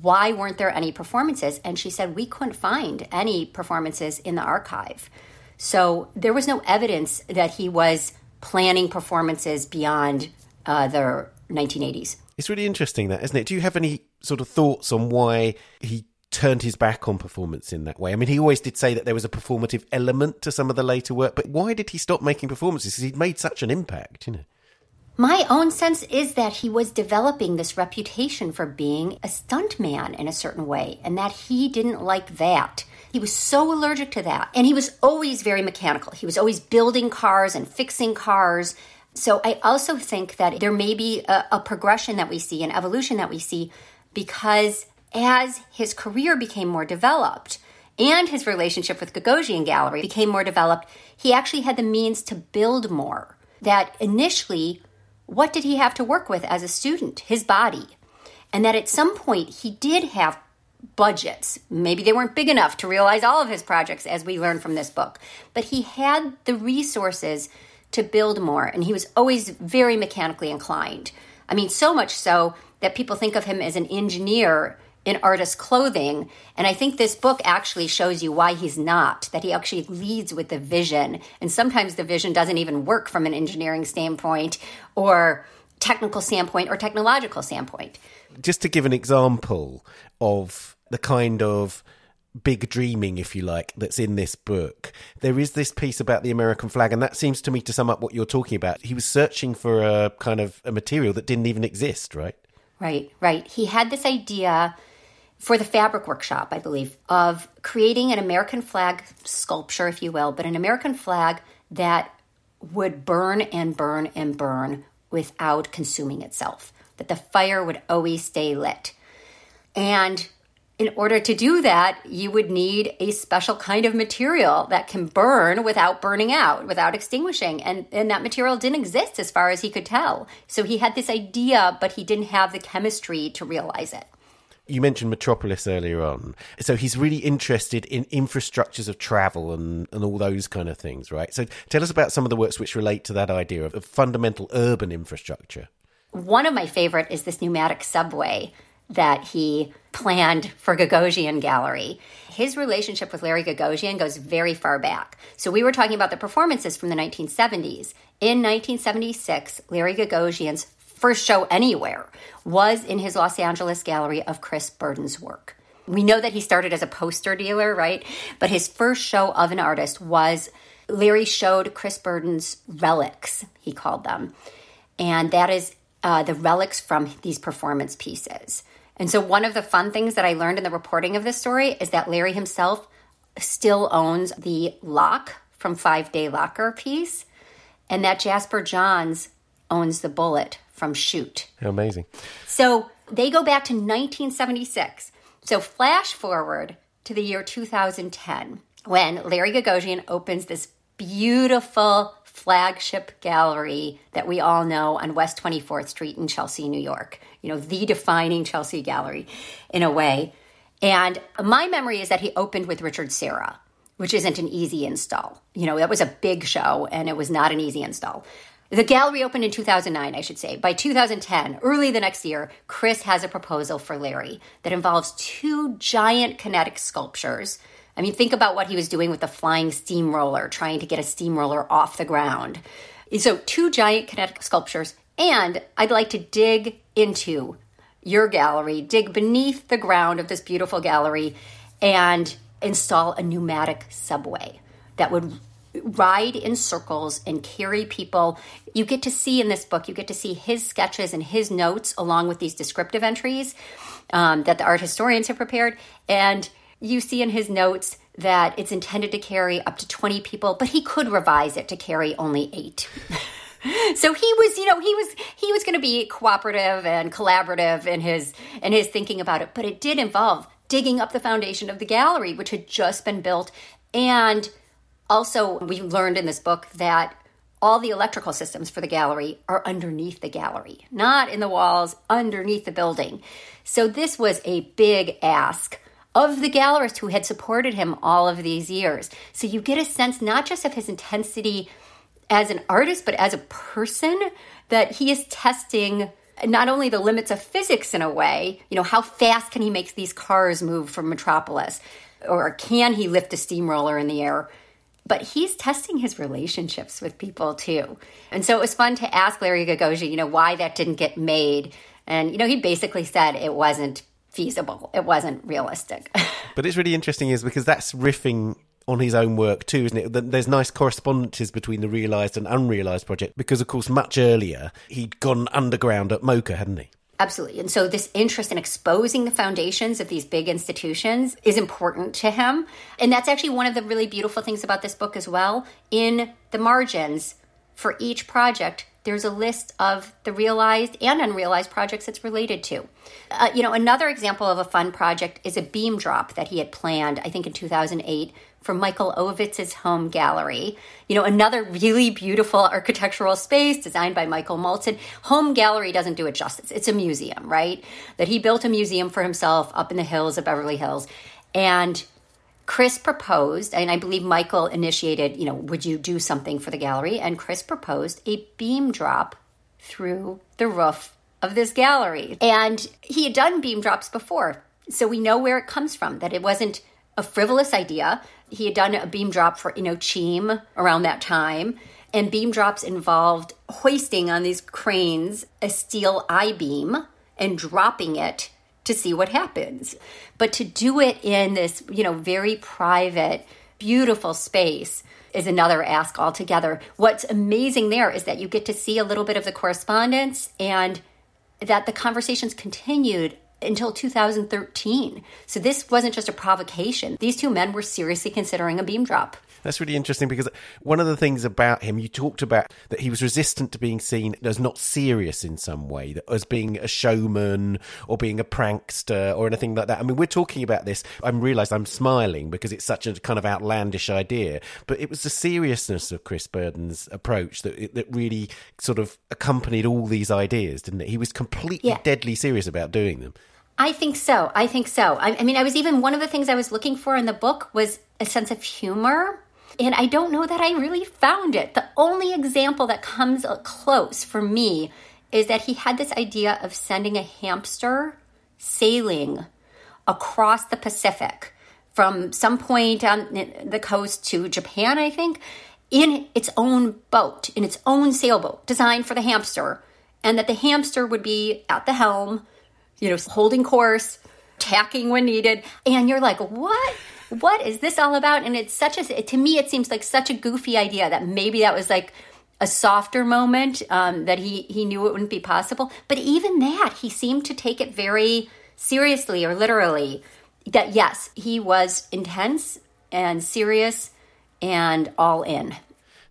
why weren't there any performances? And she said, we couldn't find any performances in the archive. So there was no evidence that he was planning performances beyond uh, the 1980s. It's really interesting, that, isn't it? Do you have any sort of thoughts on why he turned his back on performance in that way? I mean, he always did say that there was a performative element to some of the later work, but why did he stop making performances? Because he'd made such an impact, you know. My own sense is that he was developing this reputation for being a stuntman in a certain way, and that he didn't like that. He was so allergic to that. And he was always very mechanical. He was always building cars and fixing cars. So I also think that there may be a, a progression that we see, an evolution that we see, because as his career became more developed, and his relationship with Gagosian Gallery became more developed, he actually had the means to build more. That initially, what did he have to work with as a student? His body. And that at some point he did have budgets. Maybe they weren't big enough to realize all of his projects, as we learn from this book. But he had the resources to build more, and he was always very mechanically inclined. I mean, so much so that people think of him as an engineer in artist clothing. And I think this book actually shows you why he's not, that he actually leads with the vision. And sometimes the vision doesn't even work from an engineering standpoint or technical standpoint or technological standpoint. Just to give an example of the kind of big dreaming, if you like, that's in this book. There is this piece about the American flag, and that seems to me to sum up what you're talking about. He was searching for a kind of a material that didn't even exist, right? Right, right. He had this idea for the fabric workshop, I believe, of creating an American flag sculpture, if you will, but an American flag that would burn and burn and burn without consuming itself, that the fire would always stay lit. And in order to do that, you would need a special kind of material that can burn without burning out, without extinguishing. And, and that material didn't exist as far as he could tell. So he had this idea, but he didn't have the chemistry to realize it. You mentioned Metropolis earlier on. So he's really interested in infrastructures of travel and, and all those kind of things, right? So tell us about some of the works which relate to that idea of, of fundamental urban infrastructure. One of my favorite is this pneumatic subway that he planned for Gagosian Gallery. His relationship with Larry Gagosian goes very far back. So we were talking about the performances from the 1970s. In 1976, Larry Gagosian's first show anywhere was in his Los Angeles gallery of Chris Burden's work. We know that he started as a poster dealer, right? But his first show of an artist was Larry showed Chris Burden's relics, he called them. And that is uh, the relics from these performance pieces. And so, one of the fun things that I learned in the reporting of this story is that Larry himself still owns the lock from Five Day Locker piece, and that Jasper Johns owns the bullet from Shoot. Amazing. So, they go back to 1976. So, flash forward to the year 2010 when Larry Gagosian opens this beautiful flagship gallery that we all know on West 24th Street in Chelsea, New York. You know, the defining Chelsea gallery in a way. And my memory is that he opened with Richard Serra, which isn't an easy install. You know, that was a big show and it was not an easy install. The gallery opened in 2009, I should say. By 2010, early the next year, Chris has a proposal for Larry that involves two giant kinetic sculptures I mean, think about what he was doing with the flying steamroller, trying to get a steamroller off the ground. So, two giant kinetic sculptures, and I'd like to dig into your gallery, dig beneath the ground of this beautiful gallery, and install a pneumatic subway that would ride in circles and carry people. You get to see in this book, you get to see his sketches and his notes along with these descriptive entries um, that the art historians have prepared. And you see in his notes that it's intended to carry up to 20 people, but he could revise it to carry only eight. [laughs] so he was, you know, he was he was going to be cooperative and collaborative in his in his thinking about it, but it did involve digging up the foundation of the gallery, which had just been built, and also we learned in this book that all the electrical systems for the gallery are underneath the gallery, not in the walls, underneath the building. So this was a big ask of the gallerist who had supported him all of these years. So you get a sense not just of his intensity as an artist, but as a person, that he is testing not only the limits of physics in a way, you know, how fast can he make these cars move from Metropolis? Or can he lift a steamroller in the air? But he's testing his relationships with people too. And so it was fun to ask Larry Gagosian, you know, why that didn't get made. And, you know, he basically said it wasn't feasible. It wasn't realistic. [laughs] but it's really interesting is because that's riffing on his own work too, isn't it? There's nice correspondences between the realised and unrealised project because, of course, much earlier he'd gone underground at MoCA, hadn't he? Absolutely. And so, this interest in exposing the foundations of these big institutions is important to him. And that's actually one of the really beautiful things about this book as well. In the margins for each project, there's a list of the realized and unrealized projects it's related to. Uh, you know, another example of a fun project is a beam drop that he had planned, I think in 2008, for Michael Ovitz's home gallery. You know, another really beautiful architectural space designed by Michael Maltzan. Home gallery doesn't do it justice. It's a museum, right? That he built a museum for himself up in the hills of Beverly Hills. And Chris proposed, and I believe Michael initiated, you know, would you do something for the gallery? And Chris proposed a beam drop through the roof of this gallery. And he had done beam drops before. So we know where it comes from, that it wasn't a frivolous idea. He had done a beam drop for, you know, Cheam around that time. And beam drops involved hoisting on these cranes a steel I beam and dropping it to see what happens. But to do it in this, you know, very private, beautiful space is another ask altogether. What's amazing there is that you get to see a little bit of the correspondence and that the conversations continued until 2013. So this wasn't just a provocation. These two men were seriously considering a beam drop. That's really interesting because one of the things about him, you talked about that he was resistant to being seen as not serious in some way, that as being a showman or being a prankster or anything like that. I mean, we're talking about this. I'm realised I'm smiling because it's such a kind of outlandish idea, but it was the seriousness of Chris Burden's approach that that really sort of accompanied all these ideas, didn't it? He was completely yeah. deadly serious about doing them. I think so. I think so. I, I mean, I was even one of the things I was looking for in the book was a sense of humor and I don't know that I really found it. The only example that comes close for me is that he had this idea of sending a hamster sailing across the Pacific from some point on the coast to Japan, I think, in its own boat, in its own sailboat designed for the hamster, and that the hamster would be at the helm, you know, holding course, tacking when needed. And you're like, what? What is this all about? And it's such a, to me, it seems like such a goofy idea that maybe that was like a softer moment um, that he, he knew it wouldn't be possible. But even that, he seemed to take it very seriously or literally. That yes, he was intense and serious and all in.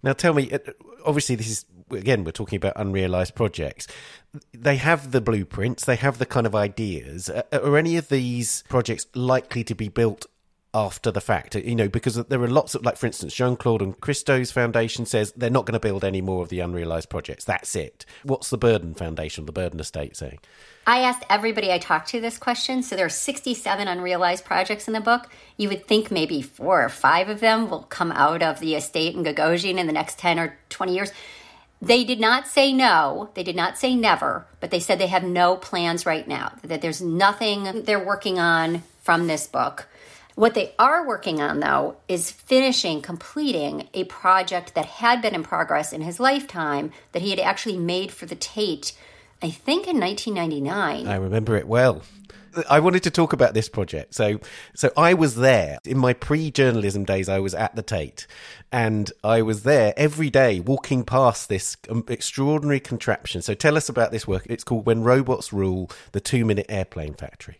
Now, tell me, uh, obviously, this is again, we're talking about unrealized projects. They have the blueprints, they have the kind of ideas. Are any of these projects likely to be built after the fact, you know, because there are lots of, like, for instance, Jeanne-Claude and Christo's foundation says they're not going to build any more of the unrealized projects. That's it. What's the Burden Foundation, the Burden Estate saying? I asked everybody I talked to this question. So there are 67 unrealized projects in the book. You would think maybe four or five of them will come out of the estate in Gagosian in the next 10 or 20 years. They did not say no, they did not say never, but they said they have no plans right now, that there's nothing they're working on from this book. What they are working on, though, is finishing, completing a project that had been in progress in his lifetime that he had actually made for the Tate, I think in 1999. I remember it well. I wanted to talk about this project. So, so I was there in my pre-journalism days. I was at the Tate, and I was there every day, walking past this um, extraordinary contraption. So, tell us about this work. It's called "When Robots Rule: The Two-Minute Airplane Factory."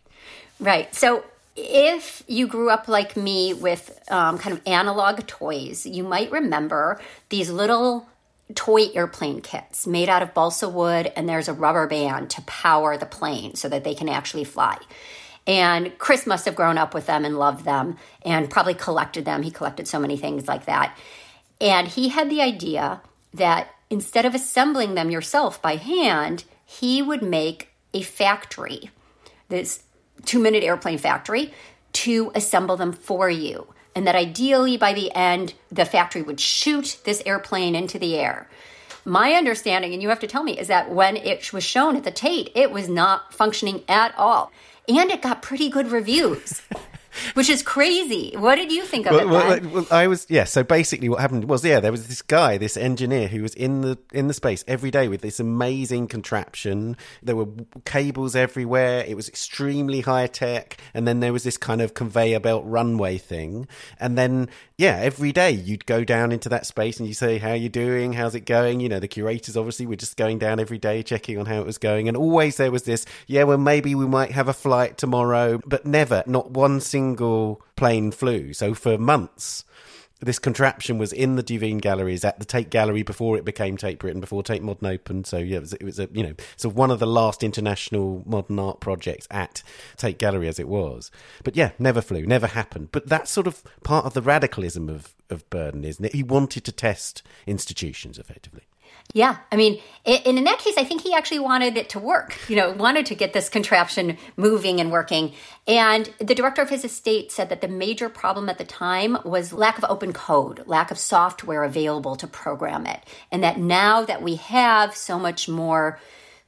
Right. So, if you grew up like me with um, kind of analog toys, you might remember these little toy airplane kits made out of balsa wood, and there's a rubber band to power the plane so that they can actually fly. And Chris must have grown up with them and loved them and probably collected them. He collected so many things like that. And he had the idea that instead of assembling them yourself by hand, he would make a factory. This two minute airplane factory to assemble them for you. And that ideally by the end, the factory would shoot this airplane into the air. My understanding, and you have to tell me, is that when it was shown at the Tate, it was not functioning at all. And it got pretty good reviews. [laughs] which is crazy. What did you think of well, it? Well, well, I was yeah. So basically, what happened was yeah, there was this guy, this engineer, who was in the in the space every day with this amazing contraption. There were cables everywhere. It was extremely high tech, and then there was this kind of conveyor belt runway thing, and then yeah, every day you'd go down into that space and you say, "How you doing? How's it going?" You know, the curators obviously were just going down every day, checking on how it was going, and always there was this, yeah, well maybe we might have a flight tomorrow, but never, not one single single plane flew. So for months, this contraption was in the Duveen galleries at the Tate Gallery before it became Tate Britain, before Tate Modern opened. So yeah, it was, it was a you know so one of the last international modern art projects at Tate Gallery as it was. But yeah, never flew, never happened. But that's sort of part of the radicalism of of Burden, isn't it? He wanted to test institutions effectively. Yeah, I mean, and in that case, I think he actually wanted it to work. You know, wanted to get this contraption moving and working. And the director of his estate said that the major problem at the time was lack of open code, lack of software available to program it, and that now that we have so much more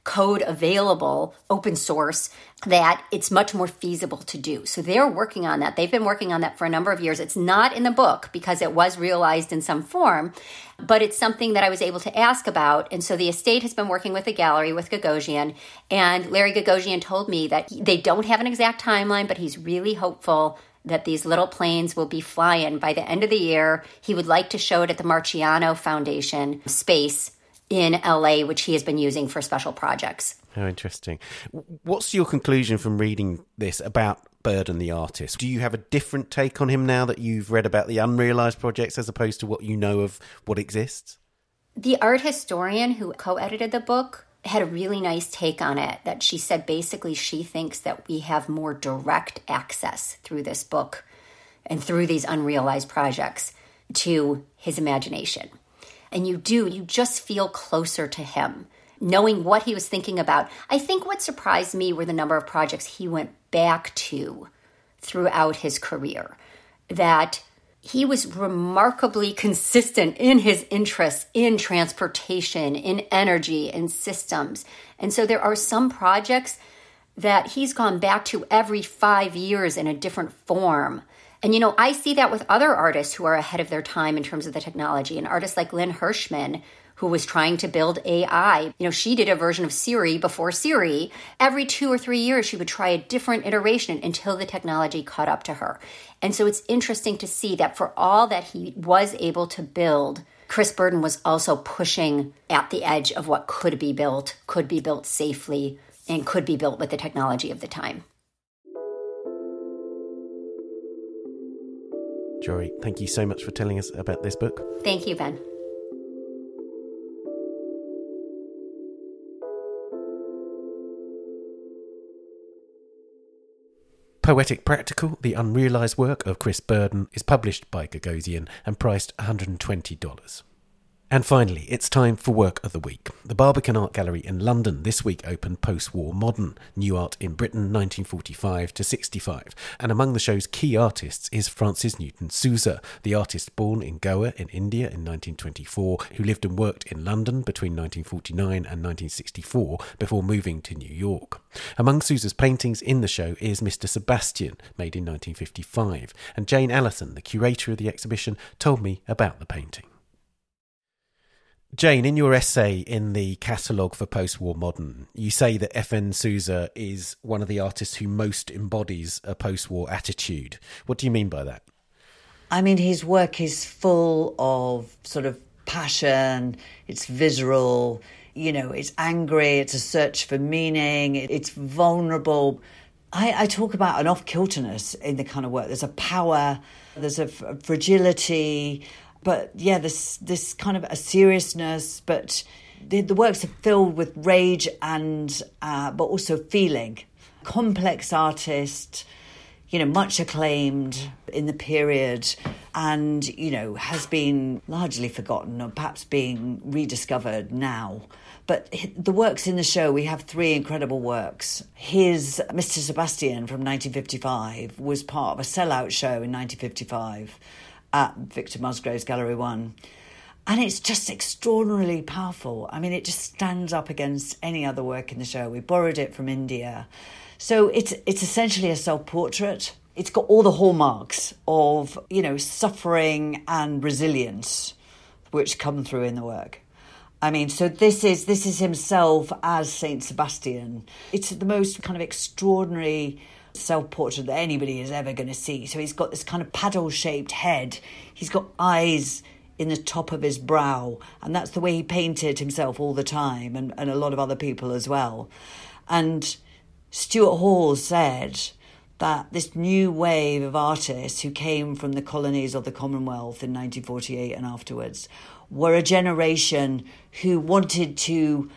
code available, open source, that it's much more feasible to do. So they're working on that. They've been working on that for a number of years. It's not in the book because it was realized in some form, but it's something that I was able to ask about. And so the estate has been working with the gallery with Gagosian. And Larry Gagosian told me that they don't have an exact timeline, but he's really hopeful that these little planes will be flying by the end of the year. He would like to show it at the Marciano Foundation space in LA, which he has been using for special projects. How interesting. What's your conclusion from reading this about Burden, the artist? Do you have a different take on him now that you've read about the unrealized projects as opposed to what you know of what exists? The art historian who co edited the book had a really nice take on it that she said basically she thinks that we have more direct access through this book and through these unrealized projects to his imagination and you do, you just feel closer to him, knowing what he was thinking about. I think what surprised me were the number of projects he went back to throughout his career. That he was remarkably [laughs] consistent in his interests in transportation, in energy, in systems. And so there are some projects that he's gone back to every five years in a different form. And you know, I see that with other artists who are ahead of their time in terms of the technology. An artist like Lynn Hershman, who was trying to build AI. You know, she did a version of Siri before Siri. Every two or three years, she would try a different iteration until the technology caught up to her. And so it's interesting to see that for all that he was able to build, Chris Burden was also pushing at the edge of what could be built, could be built safely, and could be built with the technology of the time. Jori, thank you so much for telling us about this book. Thank you, Ben. Poetic Practical, the unrealised work of Chris Burden, is published by Gagosian and priced $120. And finally, it's time for Work of the Week. The Barbican Art Gallery in London this week opened Post War Modern, New Art in Britain 1945 to 65. And among the show's key artists is Francis Newton Souza, the artist born in Goa in India in 1924, who lived and worked in London between 1949 and 1964 before moving to New York. Among Souza's paintings in the show is Mr. Sebastian, made in 1955. And Jane Alison, the curator of the exhibition, told me about the painting. Jane, in your essay in the catalogue for post war modern, you say that F.N. Souza is one of the artists who most embodies a post war attitude. What do you mean by that? I mean, his work is full of sort of passion, it's visceral, you know, it's angry, it's a search for meaning, it's vulnerable. I, I talk about an off kilterness in the kind of work. There's a power, there's a fragility, but yeah, this this kind of a seriousness, but the, the works are filled with rage and uh, but also feeling. Complex artist, you know, much acclaimed in the period, and you know has been largely forgotten or perhaps being rediscovered now. But the works in the show, we have three incredible works. His Mr. Sebastian from 1955 was part of a sellout show in 1955 at Victor Musgrave's Gallery One. And it's just extraordinarily powerful. I mean, it just stands up against any other work in the show. We borrowed it from India. So it's it's essentially a self-portrait. It's got all the hallmarks of, you know, suffering and resilience which come through in the work. I mean, so this is this is himself as Saint Sebastian. It's the most kind of extraordinary self portrait that anybody is ever going to see. So he's got this kind of paddle shaped head, he's got eyes in the top of his brow, and that's the way he painted himself all the time, and, and a lot of other people as well. And Stuart Hall said that this new wave of artists who came from the colonies of the Commonwealth in 1948 and afterwards were a generation who wanted to,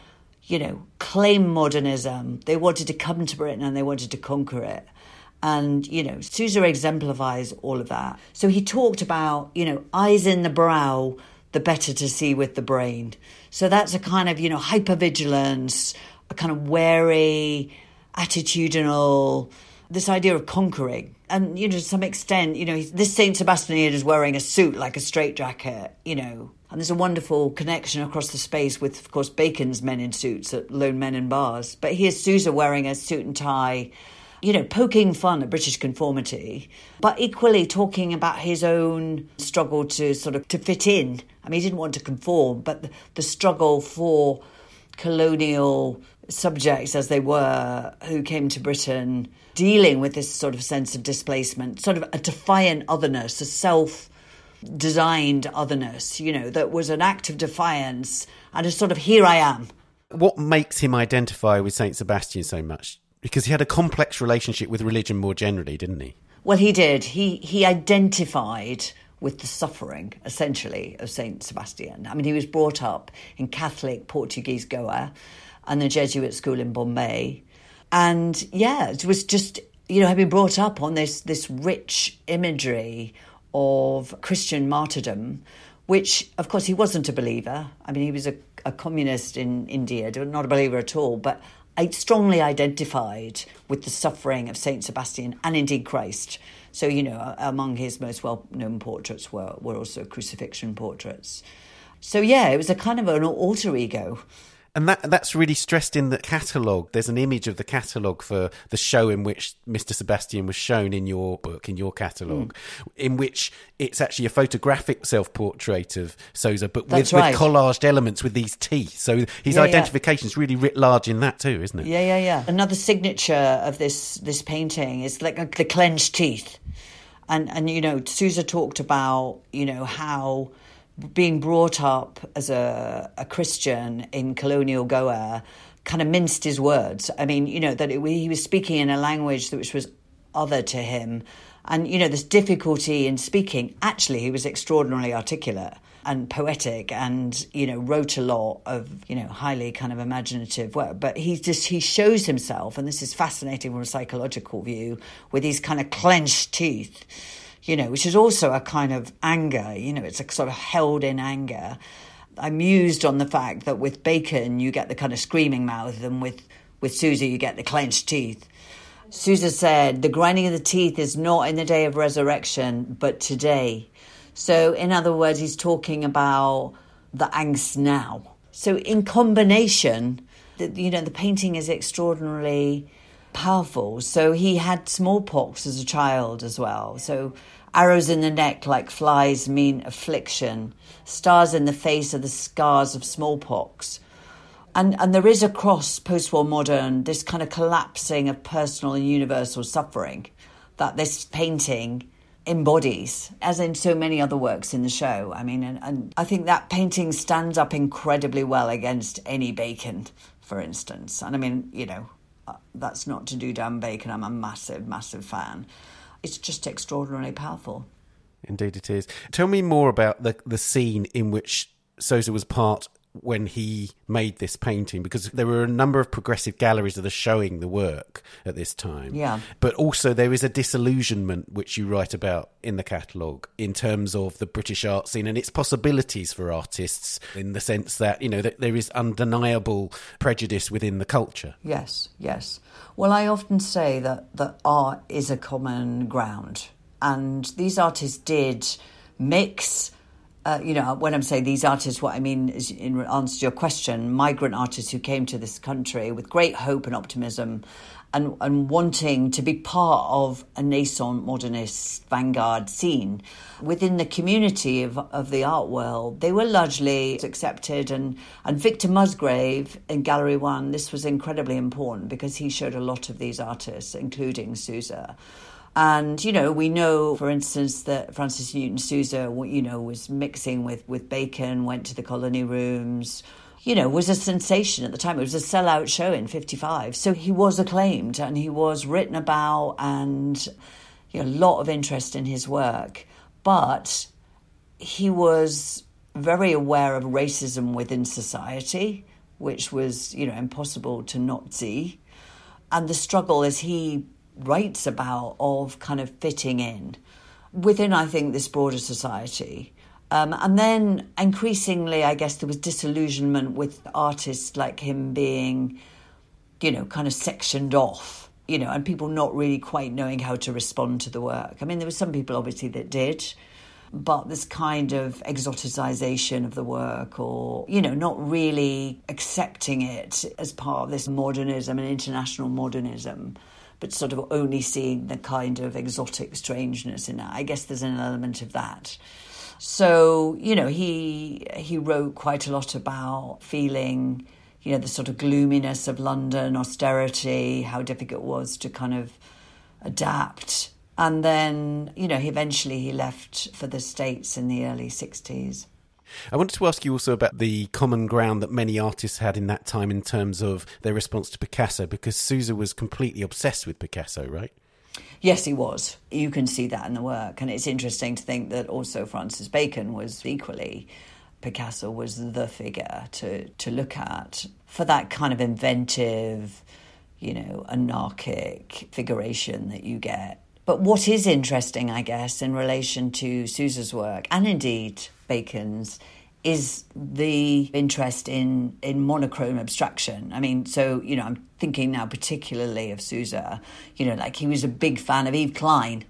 you know, claim modernism. They wanted to come to Britain and they wanted to conquer it. And, you know, Souza exemplifies all of that. So he talked about, you know, eyes in the brow, the better to see with the brain. So that's a kind of, you know, hypervigilance, a kind of wary, attitudinal, this idea of conquering. And, you know, to some extent, you know, this St. Sebastian is wearing a suit like a straitjacket, you know. And there's a wonderful connection across the space with, of course, Bacon's men in suits at Lone Men in Bars. But here's Souza wearing a suit and tie, you know, poking fun at British conformity, but equally talking about his own struggle to sort of to fit in. I mean, he didn't want to conform, but the, the struggle for colonial subjects as they were who came to Britain dealing with this sort of sense of displacement, sort of a defiant otherness, a self designed otherness, you know, that was an act of defiance and a sort of here I am. What makes him identify with Saint Sebastian so much? Because he had a complex relationship with religion more generally, didn't he? Well, he did. He he identified with the suffering, essentially, of Saint Sebastian. I mean, he was brought up in Catholic Portuguese Goa and the Jesuit school in Bombay. And yeah, it was just, you know, having brought up on this this rich imagery of Christian martyrdom, which, of course, he wasn't a believer. I mean, he was a, a communist in India, not a believer at all, but I strongly identified with the suffering of Saint Sebastian and indeed Christ. So, you know, among his most well known portraits were, were also crucifixion portraits. So, yeah, it was a kind of an alter ego and that that's really stressed in the catalogue. There's an image of the catalogue for the show in which Mr. Sebastian was shown in your book, in your catalogue, mm. in which it's actually a photographic self portrait of Souza, but with, right. with, collaged elements with these teeth. So his yeah, identification is really writ large in that too, isn't it? Yeah, yeah, yeah. Another signature of this this painting is like the clenched teeth. And and you know, Souza talked about, you know, how being brought up as a, a Christian in colonial Goa kind of minced his words. I mean, you know, that it, he was speaking in a language which was other to him. And, you know, this difficulty in speaking, actually, he was extraordinarily articulate and poetic and, you know, wrote a lot of, you know, highly kind of imaginative work. But he just, he shows himself, and this is fascinating from a psychological view, with these kind of clenched teeth you know, which is also a kind of anger, you know, it's a sort of held in anger. I mused on the fact that with Bacon, you get the kind of screaming mouth, and with, with Souza, you get the clenched teeth. Souza said, The grinding of the teeth is not in the day of resurrection, but today. So, in other words, he's talking about the angst now. So, in combination, the, you know, the painting is extraordinarily powerful. So, he had smallpox as a child as well. So, Arrows in the neck like flies mean affliction. Stars in the face are the scars of smallpox. And, and there is across post war modern this kind of collapsing of personal and universal suffering that this painting embodies, as in so many other works in the show. I mean, and, and I think that painting stands up incredibly well against any Bacon, for instance. And I mean, you know, that's not to do down Bacon. I'm a massive, massive fan it's just extraordinarily powerful. Indeed, it is. Tell me more about the the scene in which Souza was part when he made this painting because there were a number of progressive galleries that are showing the work at this time. Yeah. But also there is a disillusionment which you write about in the catalogue in terms of the British art scene and its possibilities for artists in the sense that, you know, that there is undeniable prejudice within the culture. Yes, yes. Well, I often say that, that art is a common ground and these artists did mix uh, you know, when I'm saying these artists, what I mean is, in answer to your question, migrant artists who came to this country with great hope and optimism and, and wanting to be part of a nascent modernist vanguard scene. Within the community of, of the art world, they were largely accepted. And, and Victor Musgrave in Gallery One, this was incredibly important because he showed a lot of these artists, including Souza. And, you know, we know, for instance, that Francis Newton Souza, you know, was mixing with, with Bacon, went to the colony rooms, you know, was a sensation at the time. It was a sellout show in 55. So he was acclaimed and he was written about and you know, a lot of interest in his work. But he was very aware of racism within society, which was, you know, impossible to not see. And the struggle, as he writes about, of kind of fitting in within, I think, this broader society. Um, and then increasingly, I guess there was disillusionment with artists like him being, you know, kind of sectioned off, you know, and people not really quite knowing how to respond to the work. I mean, there were some people obviously that did, but this kind of exoticization of the work or, you know, not really accepting it as part of this modernism and international modernism but sort of only seeing the kind of exotic strangeness in it. I guess there's an element of that. So, you know, he he wrote quite a lot about feeling, you know, the sort of gloominess of London, austerity, how difficult it was to kind of adapt. And then, you know, he eventually he left for the States in the early 60s. I wanted to ask you also about the common ground that many artists had in that time in terms of their response to Picasso, because Souza was completely obsessed with Picasso, right? Yes, he was. You can see that in the work. And it's interesting to think that also Francis Bacon was equally, Picasso was the figure to, to look at for that kind of inventive, you know, anarchic figuration that you get. But what is interesting, I guess, in relation to Souza's work, and indeed Bacon's, is the interest in, in monochrome abstraction. I mean, so, you know, I'm thinking now particularly of Souza, you know, like he was a big fan of Yves Klein.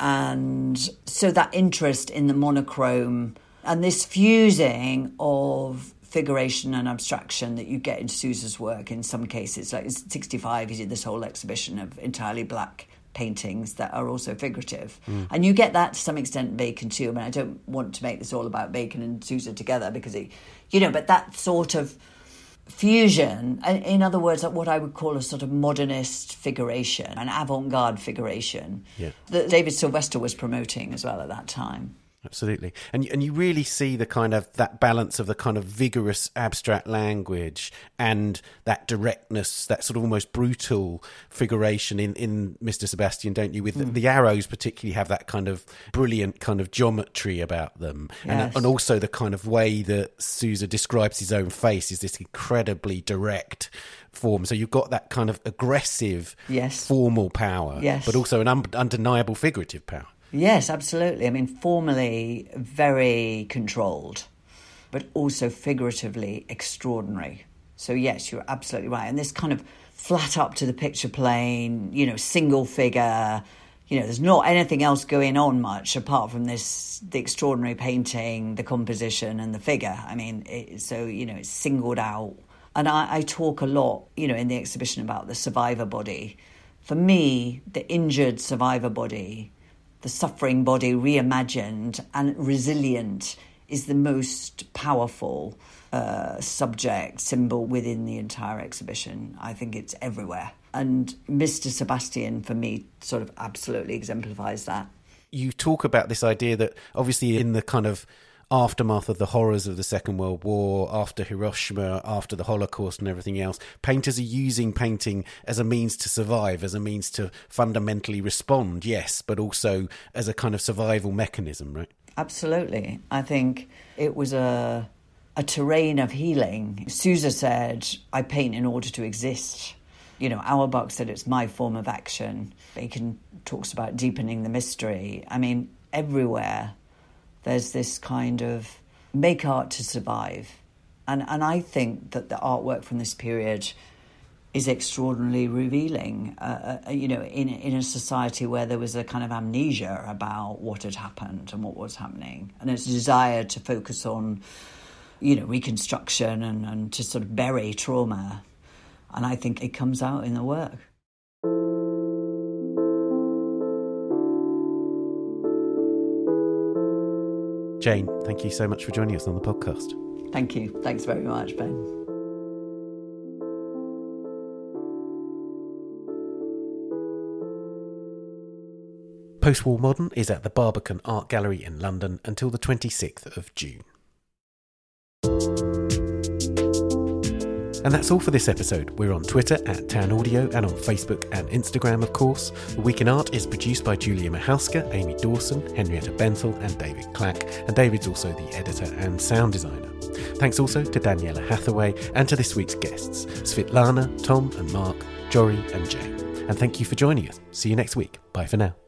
And so that interest in the monochrome and this fusing of figuration and abstraction that you get in Souza's work in some cases. Like 65, he did this whole exhibition of entirely black paintings that are also figurative. Mm. And you get that to some extent Bacon too. I mean, I don't want to make this all about Bacon and Souza together because, he, you know, but that sort of fusion, in other words, what I would call a sort of modernist figuration, an avant garde figuration yeah. that David Sylvester was promoting as well at that time absolutely. And and you really see the kind of that balance of the kind of vigorous abstract language and that directness, that sort of almost brutal figuration in in Mr. Sebastian, don't you? With mm. the, the, arrows, particularly, have that kind of brilliant kind of geometry about them, yes. and and also the kind of way that Souza describes his own face is this incredibly direct form. So you've got that kind of aggressive, yes. formal power, yes. but also an un- undeniable figurative power. Yes, absolutely. I mean, formally very controlled, but also figuratively extraordinary. So, yes, you're absolutely right. And this kind of flat up to the picture plane, you know, single figure, you know, there's not anything else going on much apart from this the extraordinary painting, the composition, and the figure. I mean, it, so, you know, it's singled out. And I, I talk a lot, you know, in the exhibition about the survivor body. For me, the injured survivor body the suffering body reimagined and resilient is the most powerful uh, subject symbol within the entire exhibition. I think it's everywhere. And Mr. Sebastian, for me, sort of absolutely exemplifies that. You talk about this idea that obviously in the kind of aftermath of the horrors of the Second World War, after Hiroshima, after the Holocaust, and everything else, painters are using painting as a means to survive, as a means to fundamentally respond, yes, but also as a kind of survival mechanism, right? Absolutely. I think it was a a terrain of healing. Souza said, I paint in order to exist. You know, Auerbach said it's my form of action. Bacon talks about deepening the mystery. I mean, everywhere there's this kind of make art to survive. And, and I think that the artwork from this period is extraordinarily revealing, uh, uh, you know, in, in a society where there was a kind of amnesia about what had happened and what was happening. And its desire to focus on, you know, reconstruction and, and to sort of bury trauma. And I think it comes out in the work. Jane, thank you so much for joining us on the podcast. Thank you. Thanks very much, Ben. Post War Modern is at the Barbican Art Gallery in London until the 26th of June. And that's all for this episode. We're on Twitter at Town Audio and on Facebook and Instagram, of course. The Week in Art is produced by Julia Michalska, Amy Dawson, Henrietta Bentel, and David Clack. And David's also the editor and sound designer. Thanks also to Daniela Hathaway and to this week's guests, Svitlana, Tom and Mark, Jori and Jay. And thank you for joining us. See you next week. Bye for now.